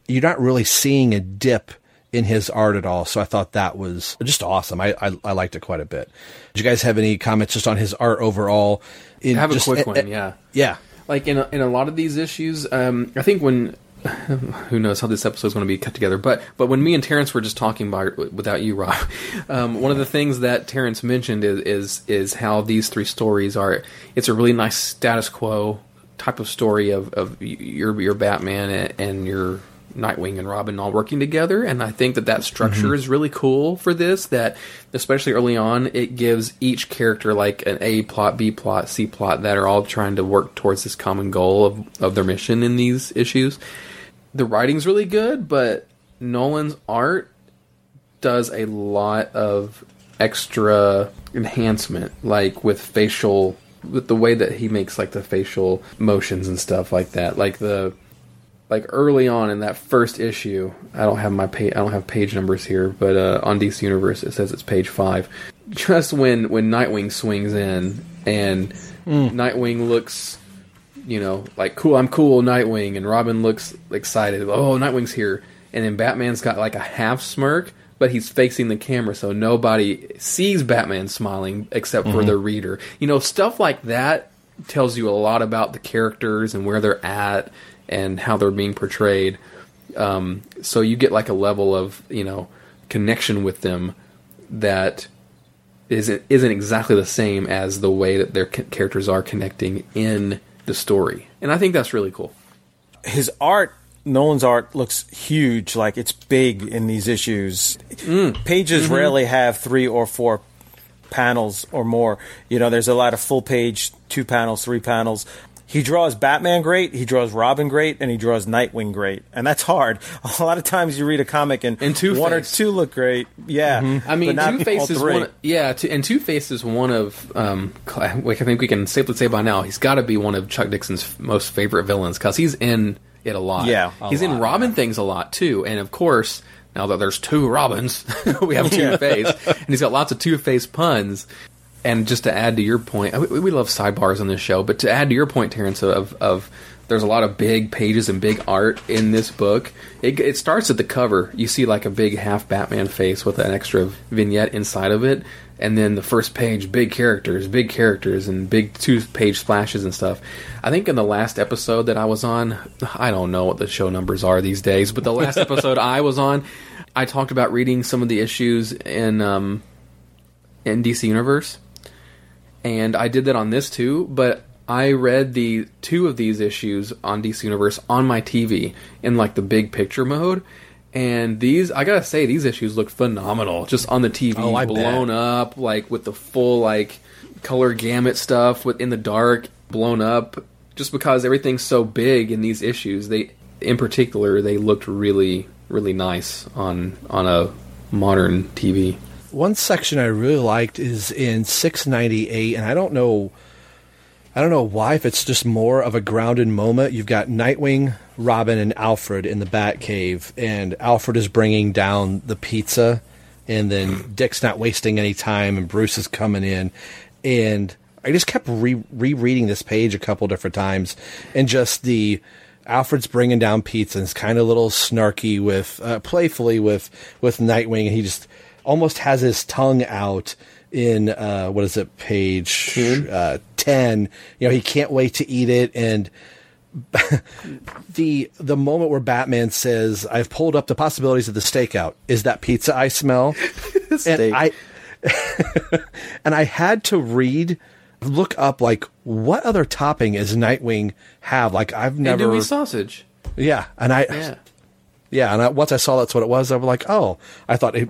you're not really seeing a dip in his art at all. So I thought that was just awesome. I, I, I liked it quite a bit. Did you guys have any comments just on his art overall? In I have just, a quick eh, one. eh, Yeah. Yeah. Like in a, in a lot of these issues, um, I think when who knows how this episode is going to be cut together, but but when me and Terrence were just talking by without you, Rob, um, one of the things that Terrence mentioned is, is is how these three stories are. It's a really nice status quo type of story of of your your Batman and, and your Nightwing and Robin all working together, and I think that that structure Mhm. is really cool for this. That especially early on, it gives each character like an A plot, B plot, C plot that are all trying to work towards this common goal of of their mission in these issues. The writing's really good, but Nolan's art does a lot of extra enhancement, like with facial, with the way that he makes like the facial motions and stuff like that. Like the, like early on in that first issue, I don't have my page, I don't have page numbers here, but uh, on DC Universe it says it's page five. Just when when Nightwing swings in and Nightwing looks you know, like cool, I'm cool, Nightwing, and Robin looks excited. Oh, Nightwing's here, and then Batman's got like a half smirk, but he's facing the camera, so nobody sees Batman smiling except for Mhm. the reader. You know, stuff like that tells you a lot about the characters and where they're at and how they're being portrayed. Um, so you get like a level of you know connection with them that isn't isn't exactly the same as the way that their characters are connecting in the story, and I think that's really cool. his art Nolan's art looks huge, like it's big in these issues. Pages Mhm. rarely have three or four panels or more. You know, there's a lot of full page, two panels, three panels. He draws Batman great, he draws Robin great, and he draws Nightwing great, and that's hard. A lot of times you read a comic and, one or two look great, yeah. I mean, Two Face is one. Yeah, two, and Two Face is one of. Um, like I think we can safely say by now, he's got to be one of Chuck Dixon's most favorite villains because he's in it a lot. Yeah, a he's in lot, Robin things a lot too, and of course. Now that there's two Robins, we have Two Face, and he's got lots of Two Face puns. And just to add to your point, we, we love sidebars on this show, but to add to your point, Terrence, of, of there's a lot of big pages and big art in this book. It, it starts at the cover. You see like a big half Batman face with an extra vignette inside of it, and then the first page, big characters, big characters, and big two page splashes and stuff. I think in the last episode that I was on, I don't know what the show numbers are these days, but the last episode I was on, I talked about reading some of the issues in um, in DC Universe and I did that on this too. But I read the two of these issues on DC Universe on my TV in like the big picture mode, and these I gotta say these issues look phenomenal just on the TV, Oh, I bet. blown up like with the full like color gamut stuff with in the dark, blown up. Just because everything's so big in these issues, they in particular they looked really really nice on on a modern TV. One section I really liked is in 698, and I don't know, I don't know why. If it's just more of a grounded moment, you've got Nightwing, Robin, and Alfred in the Batcave, and Alfred is bringing down the pizza, and then Dick's not wasting any time, and Bruce is coming in, and I just kept re- rereading this page a couple different times, and just the Alfred's bringing down pizza and it's kind of a little snarky with, uh, playfully with with Nightwing, and he just almost has his tongue out in uh, what is it, page uh, ten. You know, he can't wait to eat it, and the the moment where Batman says, "I've pulled up the possibilities of the stakeout," is that pizza I smell, and I and I had to read. Look up like what other topping is Nightwing have? Like I've never Andouille sausage. yeah, and I Yeah. Yeah, and I, once I saw that's what it was, I was like, oh, I thought, it,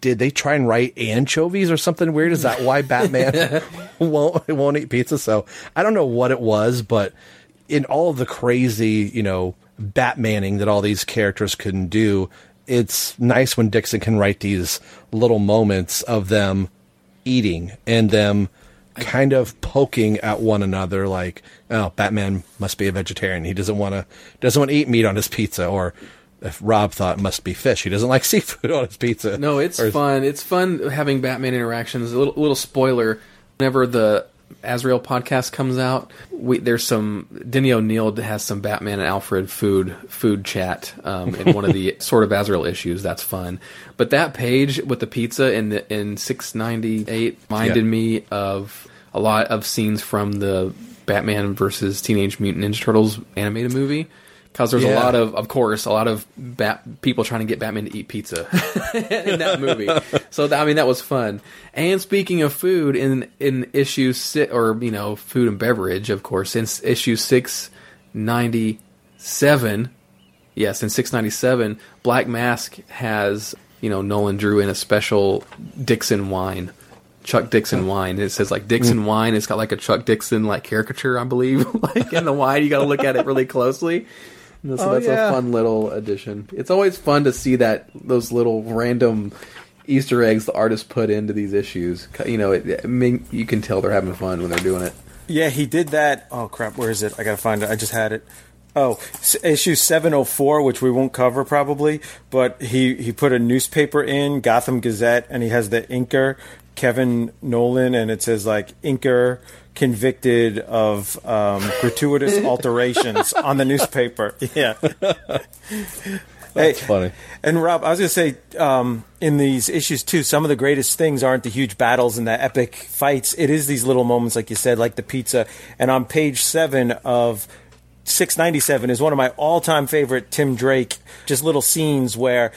did they try and write anchovies or something weird? Is that why Batman won't won't eat pizza? So I don't know what it was, but in all of the crazy, you know, Batmaning that all these characters can do, it's nice when Dixon can write these little moments of them eating and them kind of poking at one another like oh batman must be a vegetarian he doesn't want to doesn't want to eat meat on his pizza or if rob thought it must be fish he doesn't like seafood on his pizza No, it's fun. It's fun having Batman interactions. A little, little spoiler: whenever the Azrael podcast comes out, we, there's some Denny O'Neil has some Batman and Alfred food food chat um, in one of the sort of Azrael issues. That's fun. But that page with the pizza in the, in 698 reminded Yeah. me of a lot of scenes from the Batman versus Teenage Mutant Ninja Turtles animated movie. Because there's a lot of, of course, a lot of bat- people trying to get Batman to eat pizza in that movie. so I mean, that was fun. And speaking of food, in in issue six, or you know, food and beverage, of course, in issue six ninety seven, yes, in six ninety seven, Black Mask has you know Nolan drew in a special Dixon wine. Chuck Dixon wine. It says like Dixon hmm. wine. It's got like a Chuck Dixon like caricature, I believe, like in the wine. You got to look at it really closely. So Oh, that's yeah. a fun little addition. It's always fun to see that those little random Easter eggs the artist put into these issues. You know, it, I mean, you can tell they're having fun when they're doing it. Yeah, he did that. Oh crap, where is it? I gotta find it. I just had it. Oh, s- issue seven oh four, which we won't cover probably, but he he put a newspaper in Gotham Gazette, and he has the inker Kevin Nolan, and it says like inker convicted of um, gratuitous alterations on the newspaper. Yeah. That's funny. And Rob, I was going to say, um, in these issues too, some of the greatest things aren't the huge battles and the epic fights. It is these little moments, like you said, like the pizza. And on page seven of 697 is one of my all-time favorite Tim Drake, just little scenes where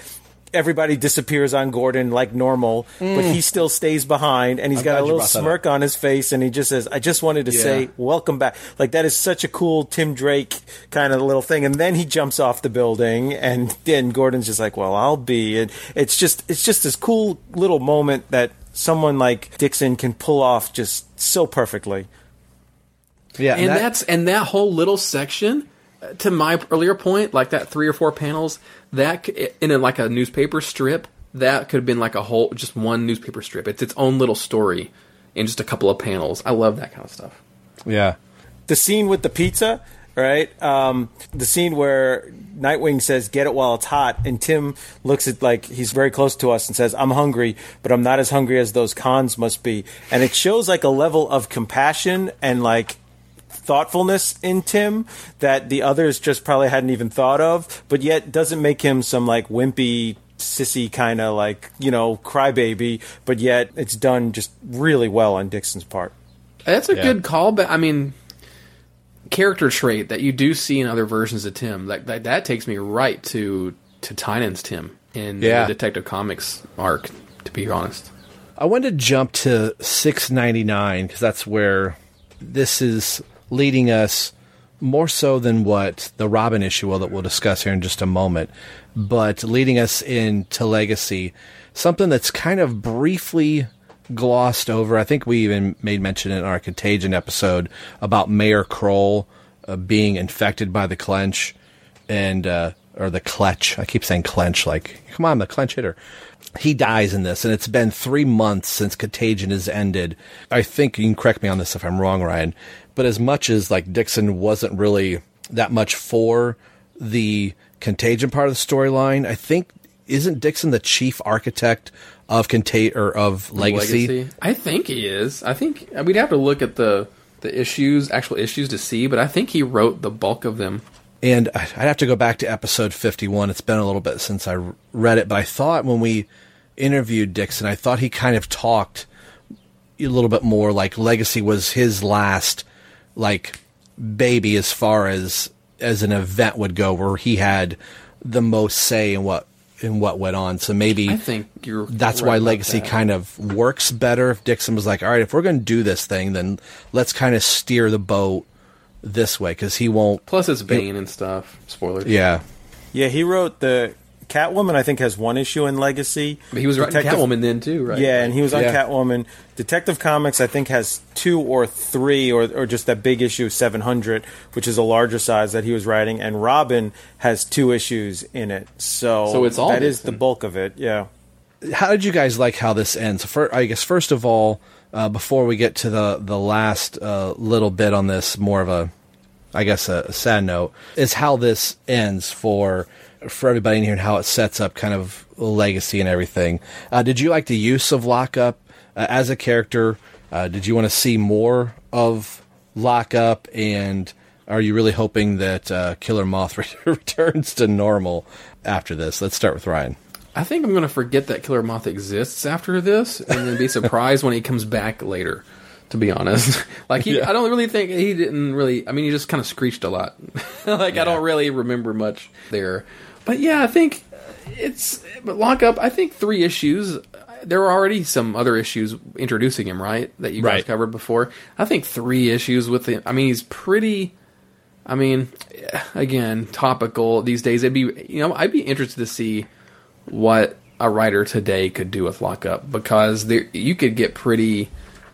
everybody disappears on Gordon like normal, but Mm. he still stays behind and he's I'm got a little brought that up. smirk on his face and he just says, I just wanted to Yeah. say welcome back. Like that is such a cool Tim Drake kind of little thing. And then he jumps off the building and then Gordon's just like, well, I'll be. And it's just, it's just this cool little moment that someone like Dixon can pull off just so perfectly. Yeah, and that's and that whole little section to my earlier point like that three or four panels that c- in a, like a newspaper strip that could have been like a whole just one newspaper strip it's its own little story in just a couple of panels i love that kind of stuff yeah. the scene with the pizza, right? Um, the scene where Nightwing says, "Get it while it's hot," and Tim looks at like he's very close to us and says, "I'm hungry, but I'm not as hungry as those cons must be." And it shows like a level of compassion and like thoughtfulness in Tim that the others just probably hadn't even thought of, but yet doesn't make him some like wimpy sissy kind of like you know crybaby but yet it's done just really well on dixon's part that's a Yeah. good callback i mean character trait that you do see in other versions of tim like that, that takes me right to to Tynion's tim in Yeah. the detective comics arc to be honest I wanted to jump to 699 because that's where this is leading us more so than what the Robin issue will that we'll discuss here in just a moment, but leading us into Legacy, something that's kind of briefly glossed over. I think we even made mention in our Contagion episode about Mayor Krol uh, being infected by the clench and uh, or the clutch. I keep saying clench, like come on, the clench hitter. He dies in this, and it's been three months since Contagion has ended. I think you can correct me on this if I'm wrong, Ryan. But as much as like Dixon wasn't really that much for the Contagion part of the storyline, I think isn't Dixon the chief architect of Contag or of Legacy? I think he is. I think uh, we'd have to look at the the issues, actual issues, to see. But I think he wrote the bulk of them. And I'd have to go back to episode 51. It's been a little bit since I read it, but I thought when we interviewed Dixon, I thought he kind of talked a little bit more like Legacy was his last like baby as far as as an event would go where he had the most say in what in what went on. So maybe I think you're. that's right why Legacy that. kind of works better. If Dixon was like, all right, if we're going to do this thing, then let's kind of steer the boat this way because he won't. Plus, it's Bane and stuff. Spoilers. Yeah. Yeah, he wrote the Catwoman. I think has one issue in Legacy. But he was writing Catwoman then too, right? Yeah, and he was on Yeah. Catwoman. Detective Comics, I think, has two or three, or or just that big issue seven hundred, which is a larger size that he was writing. And Robin has two issues in it. So So it's all that is the bulk of it. Yeah. how did you guys like how this ends? For, I guess first of all, uh, before we get to the the last uh, little bit on this, more of a, I guess a, a sad note is how this ends for for everybody in here and how it sets up kind of legacy and everything. Uh, did you like the use of Lockup uh, as a character? Uh, did you want to see more of Lockup? And are you really hoping that uh, Killer Moth returns to normal after this? Let's start with Ryan. I think I'm going to forget that Killer Moth exists after this, and then be surprised when he comes back later. To be honest, like he, Yeah. I don't really think he didn't really. I mean, he just kind of screeched a lot. like I don't really remember much there, but yeah, I think it's. But lockup. I think three issues. There were already some other issues introducing him, right? That you guys Right. covered before. I think three issues with him. I mean, he's pretty. I mean, again, topical these days. It'd be you know I'd be interested to see what a writer today could do with lockup because there you could get pretty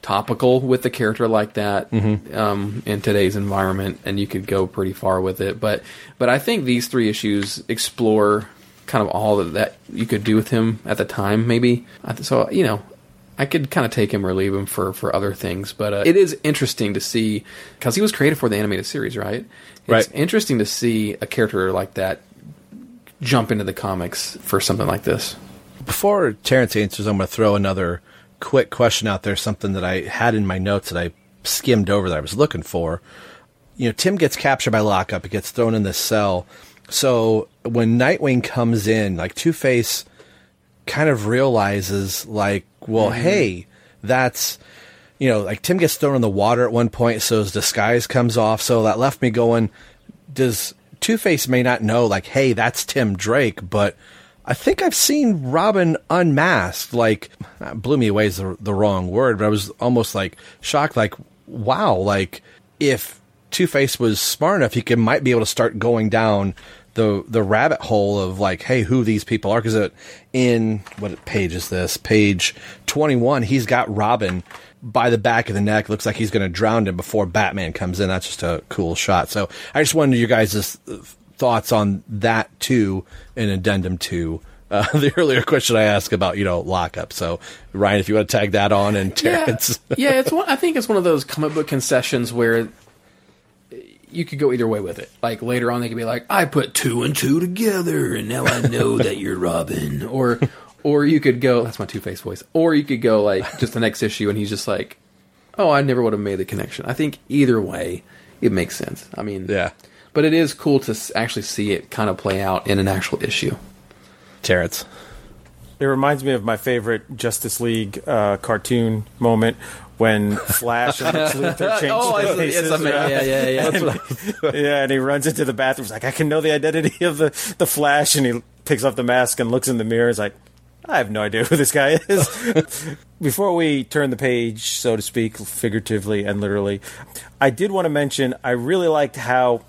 topical with a character like that um, in today's environment, and you could go pretty far with it. But but I think these three issues explore kind of all of that you could do with him at the time. Maybe so you know. I could kind of take him or leave him for, for other things, but uh, it is interesting to see because he was created for the animated series, right? It's Right. interesting to see a character like that jump into the comics for something like this. Before Terrence answers, I'm going to throw another quick question out there, something that I had in my notes that I skimmed over that I was looking for. You know, Tim gets captured by Lockup, he gets thrown in this cell. So when Nightwing comes in, like Two Face kind of realizes, like, well, mm-hmm. hey, that's you know, like Tim gets thrown in the water at one point, so his disguise comes off. So that left me going, does Two Face may not know, like, hey, that's Tim Drake, but I think I've seen Robin unmasked. Like, uh, blew me away is the, the wrong word, but I was almost like shocked, like, wow, like, if Two Face was smart enough, he could might be able to start going down the the rabbit hole of like, hey, who these people are? Because in what page is this? Page twenty one. He's got Robin by the back of the neck. Looks like he's going to drown him before Batman comes in. That's just a cool shot. So I just wanted your guys' thoughts on that too, in addendum to. Uh, the earlier question I asked about, you know, lockup. So, Ryan, if you want to tag that on, and Terrence, yeah, it's one. I think it's one of those comic book concessions where you could go either way with it. Like later on, they could be like, "I put two and two together, and now I know that you're Robin," or or you could go, "That's my Two Face voice," or you could go like just the next issue, and he's just like, "Oh, I never would have made the connection." I think either way, it makes sense. I mean, yeah, but it is cool to actually see it kind of play out in an actual issue. Terrence. It reminds me of my favorite Justice League uh, cartoon moment when Flash and Lex Luthor change Oh, their it's- it's faces. right? yeah, yeah, yeah. And- yeah, and he runs into the bathroom. He's like, I can know the identity of the, the Flash. And he picks off the mask and looks in the mirror. He's like, I have no idea who this guy is. Before we turn the page, so to speak, figuratively and literally, I did want to mention I really liked how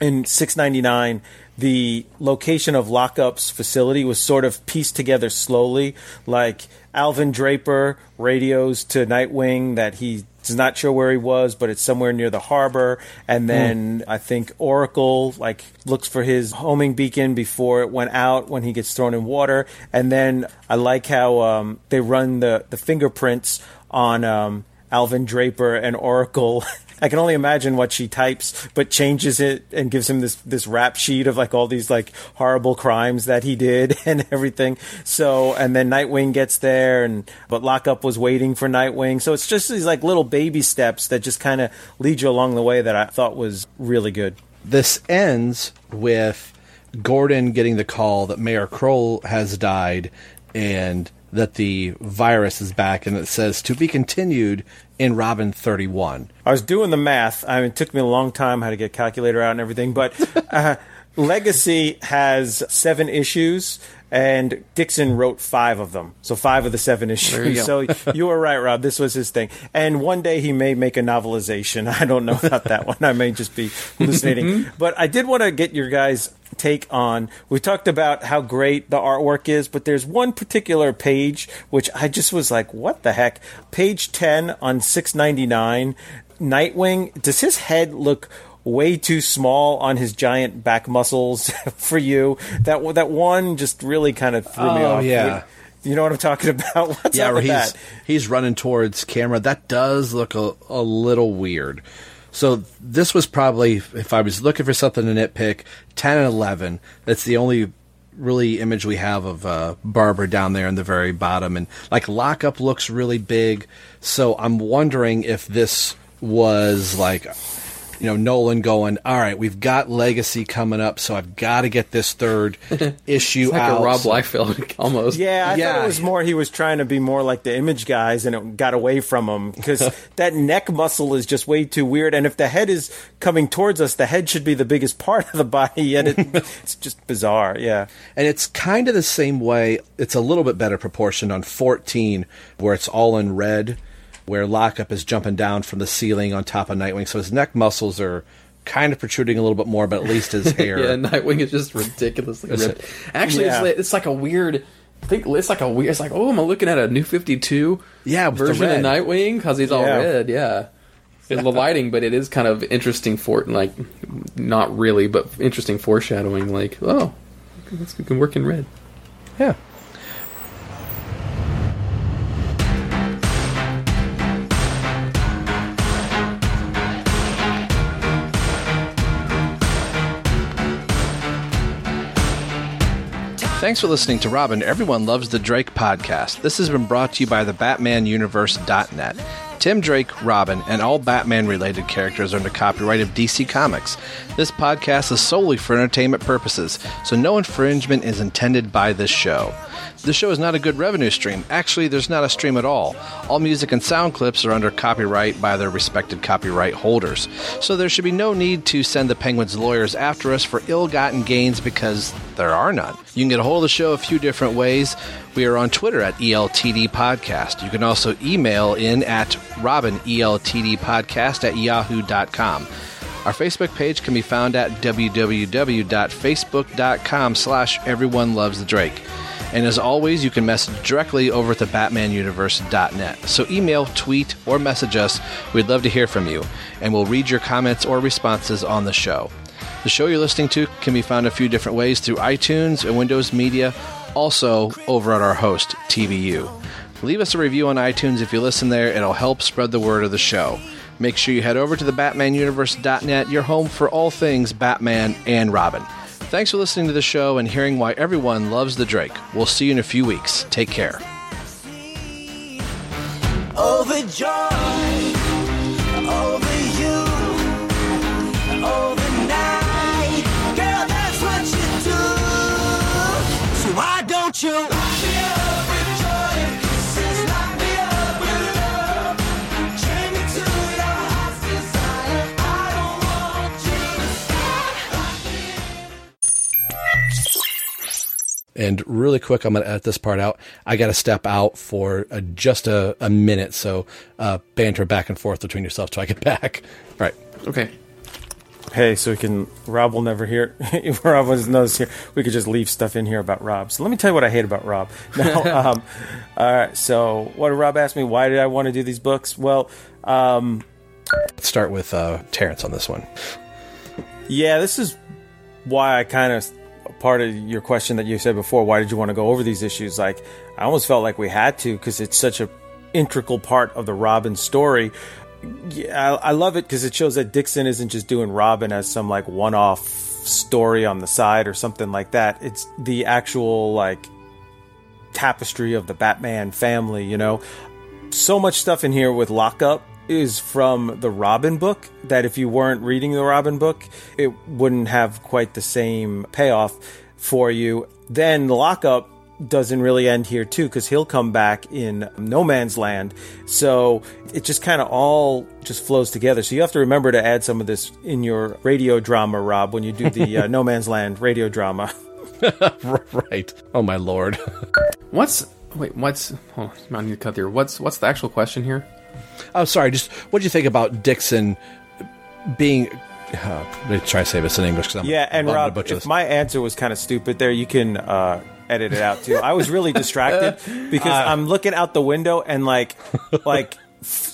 in 699 the location of lockup's facility was sort of pieced together slowly like alvin draper radios to nightwing that he's not sure where he was but it's somewhere near the harbor and then i think oracle like looks for his homing beacon before it went out when he gets thrown in water and then i like how um, they run the, the fingerprints on um, Alvin Draper and Oracle. I can only imagine what she types, but changes it and gives him this this rap sheet of like all these like horrible crimes that he did and everything. So and then Nightwing gets there, and but Lockup was waiting for Nightwing. So it's just these like little baby steps that just kind of lead you along the way that I thought was really good. this ends with Gordon getting the call that Mayor Krol has died and that the virus is back, and it says to be continued in Robin 31. I was doing the math. I mean, it took me a long time how to get a calculator out and everything, but uh, Legacy has seven issues. And Dixon wrote five of them, so five of the seven issues. You. So you were right, Rob. This was his thing. And one day he may make a novelization. I don't know about that one. I may just be hallucinating. but I did want to get your guys' take on. We talked about how great the artwork is, but there's one particular page which I just was like, "What the heck?" Page ten on six ninety nine. Nightwing. Does his head look? Way too small on his giant back muscles for you. That that one just really kind of threw me Oh, off. yeah. You know what I'm talking about? What's yeah, up where with he's that? he's running towards camera. That does look a, a little weird. So this was probably if I was looking for something to nitpick, ten and eleven. That's the only really image we have of uh, Barbara down there in the very bottom, and like lockup looks really big. So I'm wondering if this was like you know Nolan going, all right, we've got Legacy coming up, so I've got to get this third issue It's like out. a Rob Liefeld almost. Yeah, I Yeah. thought it was more he was trying to be more like the image guys, and it got away from him because that neck muscle is just way too weird. And if the head is coming towards us, the head should be the biggest part of the body, yet it, it's just bizarre. Yeah, And it's kind of the same way. It's a little bit better proportioned on 14, where it's all in red, where Lockup is jumping down from the ceiling on top of Nightwing. So his neck muscles are kind of protruding a little bit more, but at least his hair. yeah, Nightwing is just ridiculously ripped. Actually, Yeah. it's, like, it's like a weird. I think it's like a weird. It's like, oh, am I looking at a new Fifty Two? Yeah, version of. Nightwing because he's all Yeah. red. Yeah, it's the lighting, but it is kind of interesting for like, not really, but interesting foreshadowing. Like, oh, this can work in red. Yeah. Thanks for listening to Robin. Everyone loves the Drake podcast. This has been brought to you by the BatmanUniverse.net. Tim Drake, Robin, and all Batman related characters are under copyright of DC Comics. This podcast is solely for entertainment purposes, so no infringement is intended by this show. The show is not a good revenue stream. Actually, there's not a stream at all. All music and sound clips are under copyright by their respected copyright holders. So there should be no need to send the Penguins lawyers after us for ill gotten gains because there are none. You can get a hold of the show a few different ways. We are on Twitter at ELTD Podcast. You can also email in at Robin E ELTD Podcast at yahoo.com. Our Facebook page can be found at www.facebook.com slash everyone loves the Drake. And as always, you can message directly over at the BatmanUniverse.net. So email, tweet, or message us. We'd love to hear from you, and we'll read your comments or responses on the show. The show you're listening to can be found a few different ways through iTunes and Windows Media, also over at our host, TVU. Leave us a review on iTunes if you listen there, it'll help spread the word of the show. Make sure you head over to the BatmanUniverse.net, your home for all things Batman and Robin. Thanks for listening to the show and hearing why everyone loves the Drake. We'll see you in a few weeks. Take care. Over you. Girl, that's what you do. So why don't you And really quick, I'm going to edit this part out. I got to step out for uh just a, a minute, so uh, banter back and forth between yourselves till I get back. Right. Okay. Hey, so we can. Rob will never hear. Rob was knows here. We could just leave stuff in here about Rob. So let me tell you what I hate about Rob. Now, um, all right. So what did Rob ask me? Why did I want to do these books? Well, um, Let's start with uh, Terrence on this one. yeah, this is why I kind of part of your question that you said before. Why did you want to go over these issues? Like, I almost felt like we had to because it's such a integral part of the Robin story. Yeah, I, I love it because it shows that Dixon isn't just doing Robin as some like one-off story on the side or something like that. It's the actual like tapestry of the Batman family. You know, so much stuff in here with Lockup is from the Robin book that if you weren't reading the Robin book, it wouldn't have quite the same payoff for you. Then the Lockup doesn't really end here too because he'll come back in No Man's Land. So it just kind of all just flows together. So you have to remember to add some of this in your radio drama, Rob, when you do the uh, No Man's Land radio drama. right. Oh my lord. What's wait? What's? Oh, I need to cut there. What's what's the actual question here? Oh, sorry. Just what do you think about Dixon being? Uh, let me try to say this in English because I'm yeah, and I'm Rob, if my answer was kind of stupid there, you can uh, edit it out too. I was really distracted because Uh, I'm looking out the window and like, like,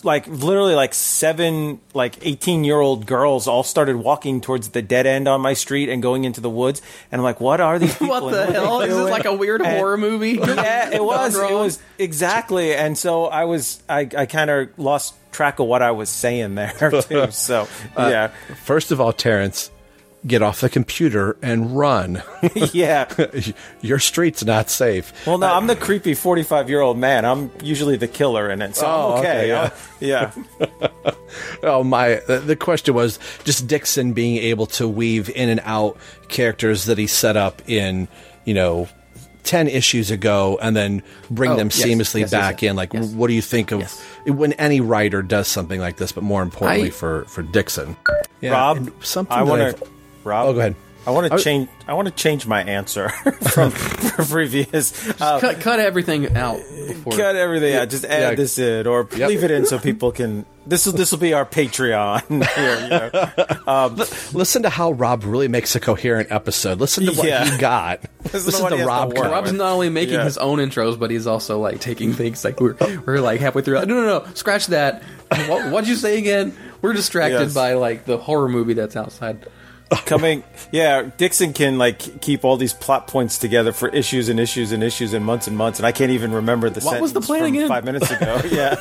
like literally like seven like 18 year old girls all started walking towards the dead end on my street and going into the woods, and I'm like, what are these people? What the are hell? Is this like a weird And- horror movie? Yeah, it was. It was exactly, and so I was. I, I kind of lost track of what I was saying there too. So Uh, yeah, First of all, Terrence, get off the computer and run. yeah. Your street's not safe. Well, no, uh, I'm the creepy 45 year old man. I'm usually the killer in it, so Oh, I'm okay. okay, yeah. yeah. Oh my! The, question was just Dixon being able to weave in and out characters that he set up in, you know, ten issues ago, and then bring Oh, them yes, seamlessly yes, back yes, in. Like, what do you think of when any writer does something like this? But more importantly, I- for for Dixon, Yeah, Rob, something I want to. Rob, Oh, go ahead. I want I- to change. I want to change my answer from previous. Uh, cut, cut everything out. Before. cut everything out. Just add Yeah. this in, or Yep. leave it in so people can. This will this will be our Patreon. Here, you know. um, Listen to how Rob really makes a coherent episode. Listen to what Yeah. he got. Listen Listen, to to he to Rob. work Cohen. Rob's not only making Yeah. his own intros, but he's also like taking things like we're we're like halfway through. No, no, no, scratch that. What, what'd you say again? We're distracted Yes. by like the horror movie that's outside. Coming yeah dixon can like keep all these plot points together for issues and issues and issues and months and months and i can't even remember the What was the sentence plan again? five minutes ago yeah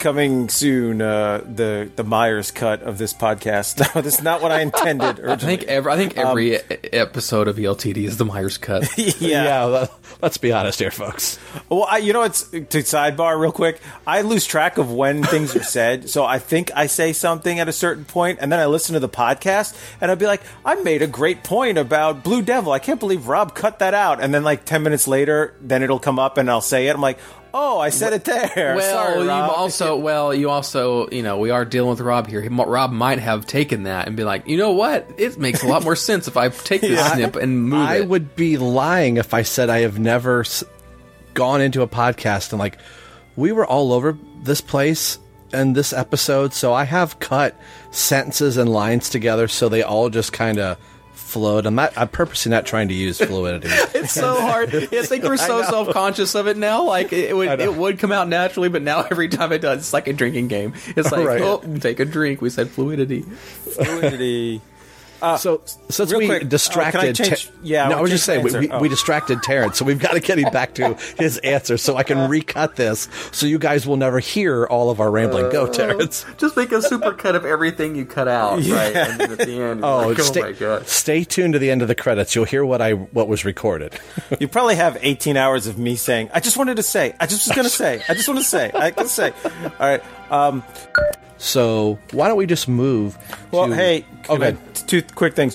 coming soon uh the the myers cut of this podcast no this is not what i intended I think every I think every e- episode of ELTD is the Myers cut. yeah, let- let's be honest here, folks. Well, I, you know, it's to sidebar real quick. I lose track of when things are said, so I think I say something at a certain point, and then I listen to the podcast, and I'd be like, "I made a great point about Blue Devil. I can't believe Rob cut that out." And then, like ten minutes later, then it'll come up, and I'll say it. I'm like, "Oh, I said it there." Well, Sorry, you also well, you also you know we are dealing with Rob here. He, Rob might have taken that and be like, you know what? It makes a lot more sense if I take this Yeah. snip and move I it. would be lying if I said I have never s- gone into a podcast and like we were all over this place and this episode, so I have cut sentences and lines together so they all just kind of flowed. I'm not. I'm purposely not trying to use fluidity. It's so hard. I think we're so self conscious of it now. Like it I would, it would come out naturally, but now every time it does, it's like a drinking game. It's like, Right. oh, take a drink. We said fluidity. Fluidity. Uh, so since real we quick, uh, distracted, can I change- Ter- yeah, I no, I was just saying we, we, answer. we Oh. distracted Terrence, so we've got to get him back to his answer, so I can uh, recut this, so you guys will never hear all of our rambling. Go, uh, Terrence. Just make a super cut of everything you cut out, Yeah. right? And then at the end, Oh, like, oh stay, my god. stay tuned to the end of the credits. You'll hear what I what was recorded. You probably have 18 hours of me saying, "I just wanted to say, I just was going to say, I just want to say, I can say." All right. Um, So why don't we just move? Well, to- hey, okay. I- two quick things.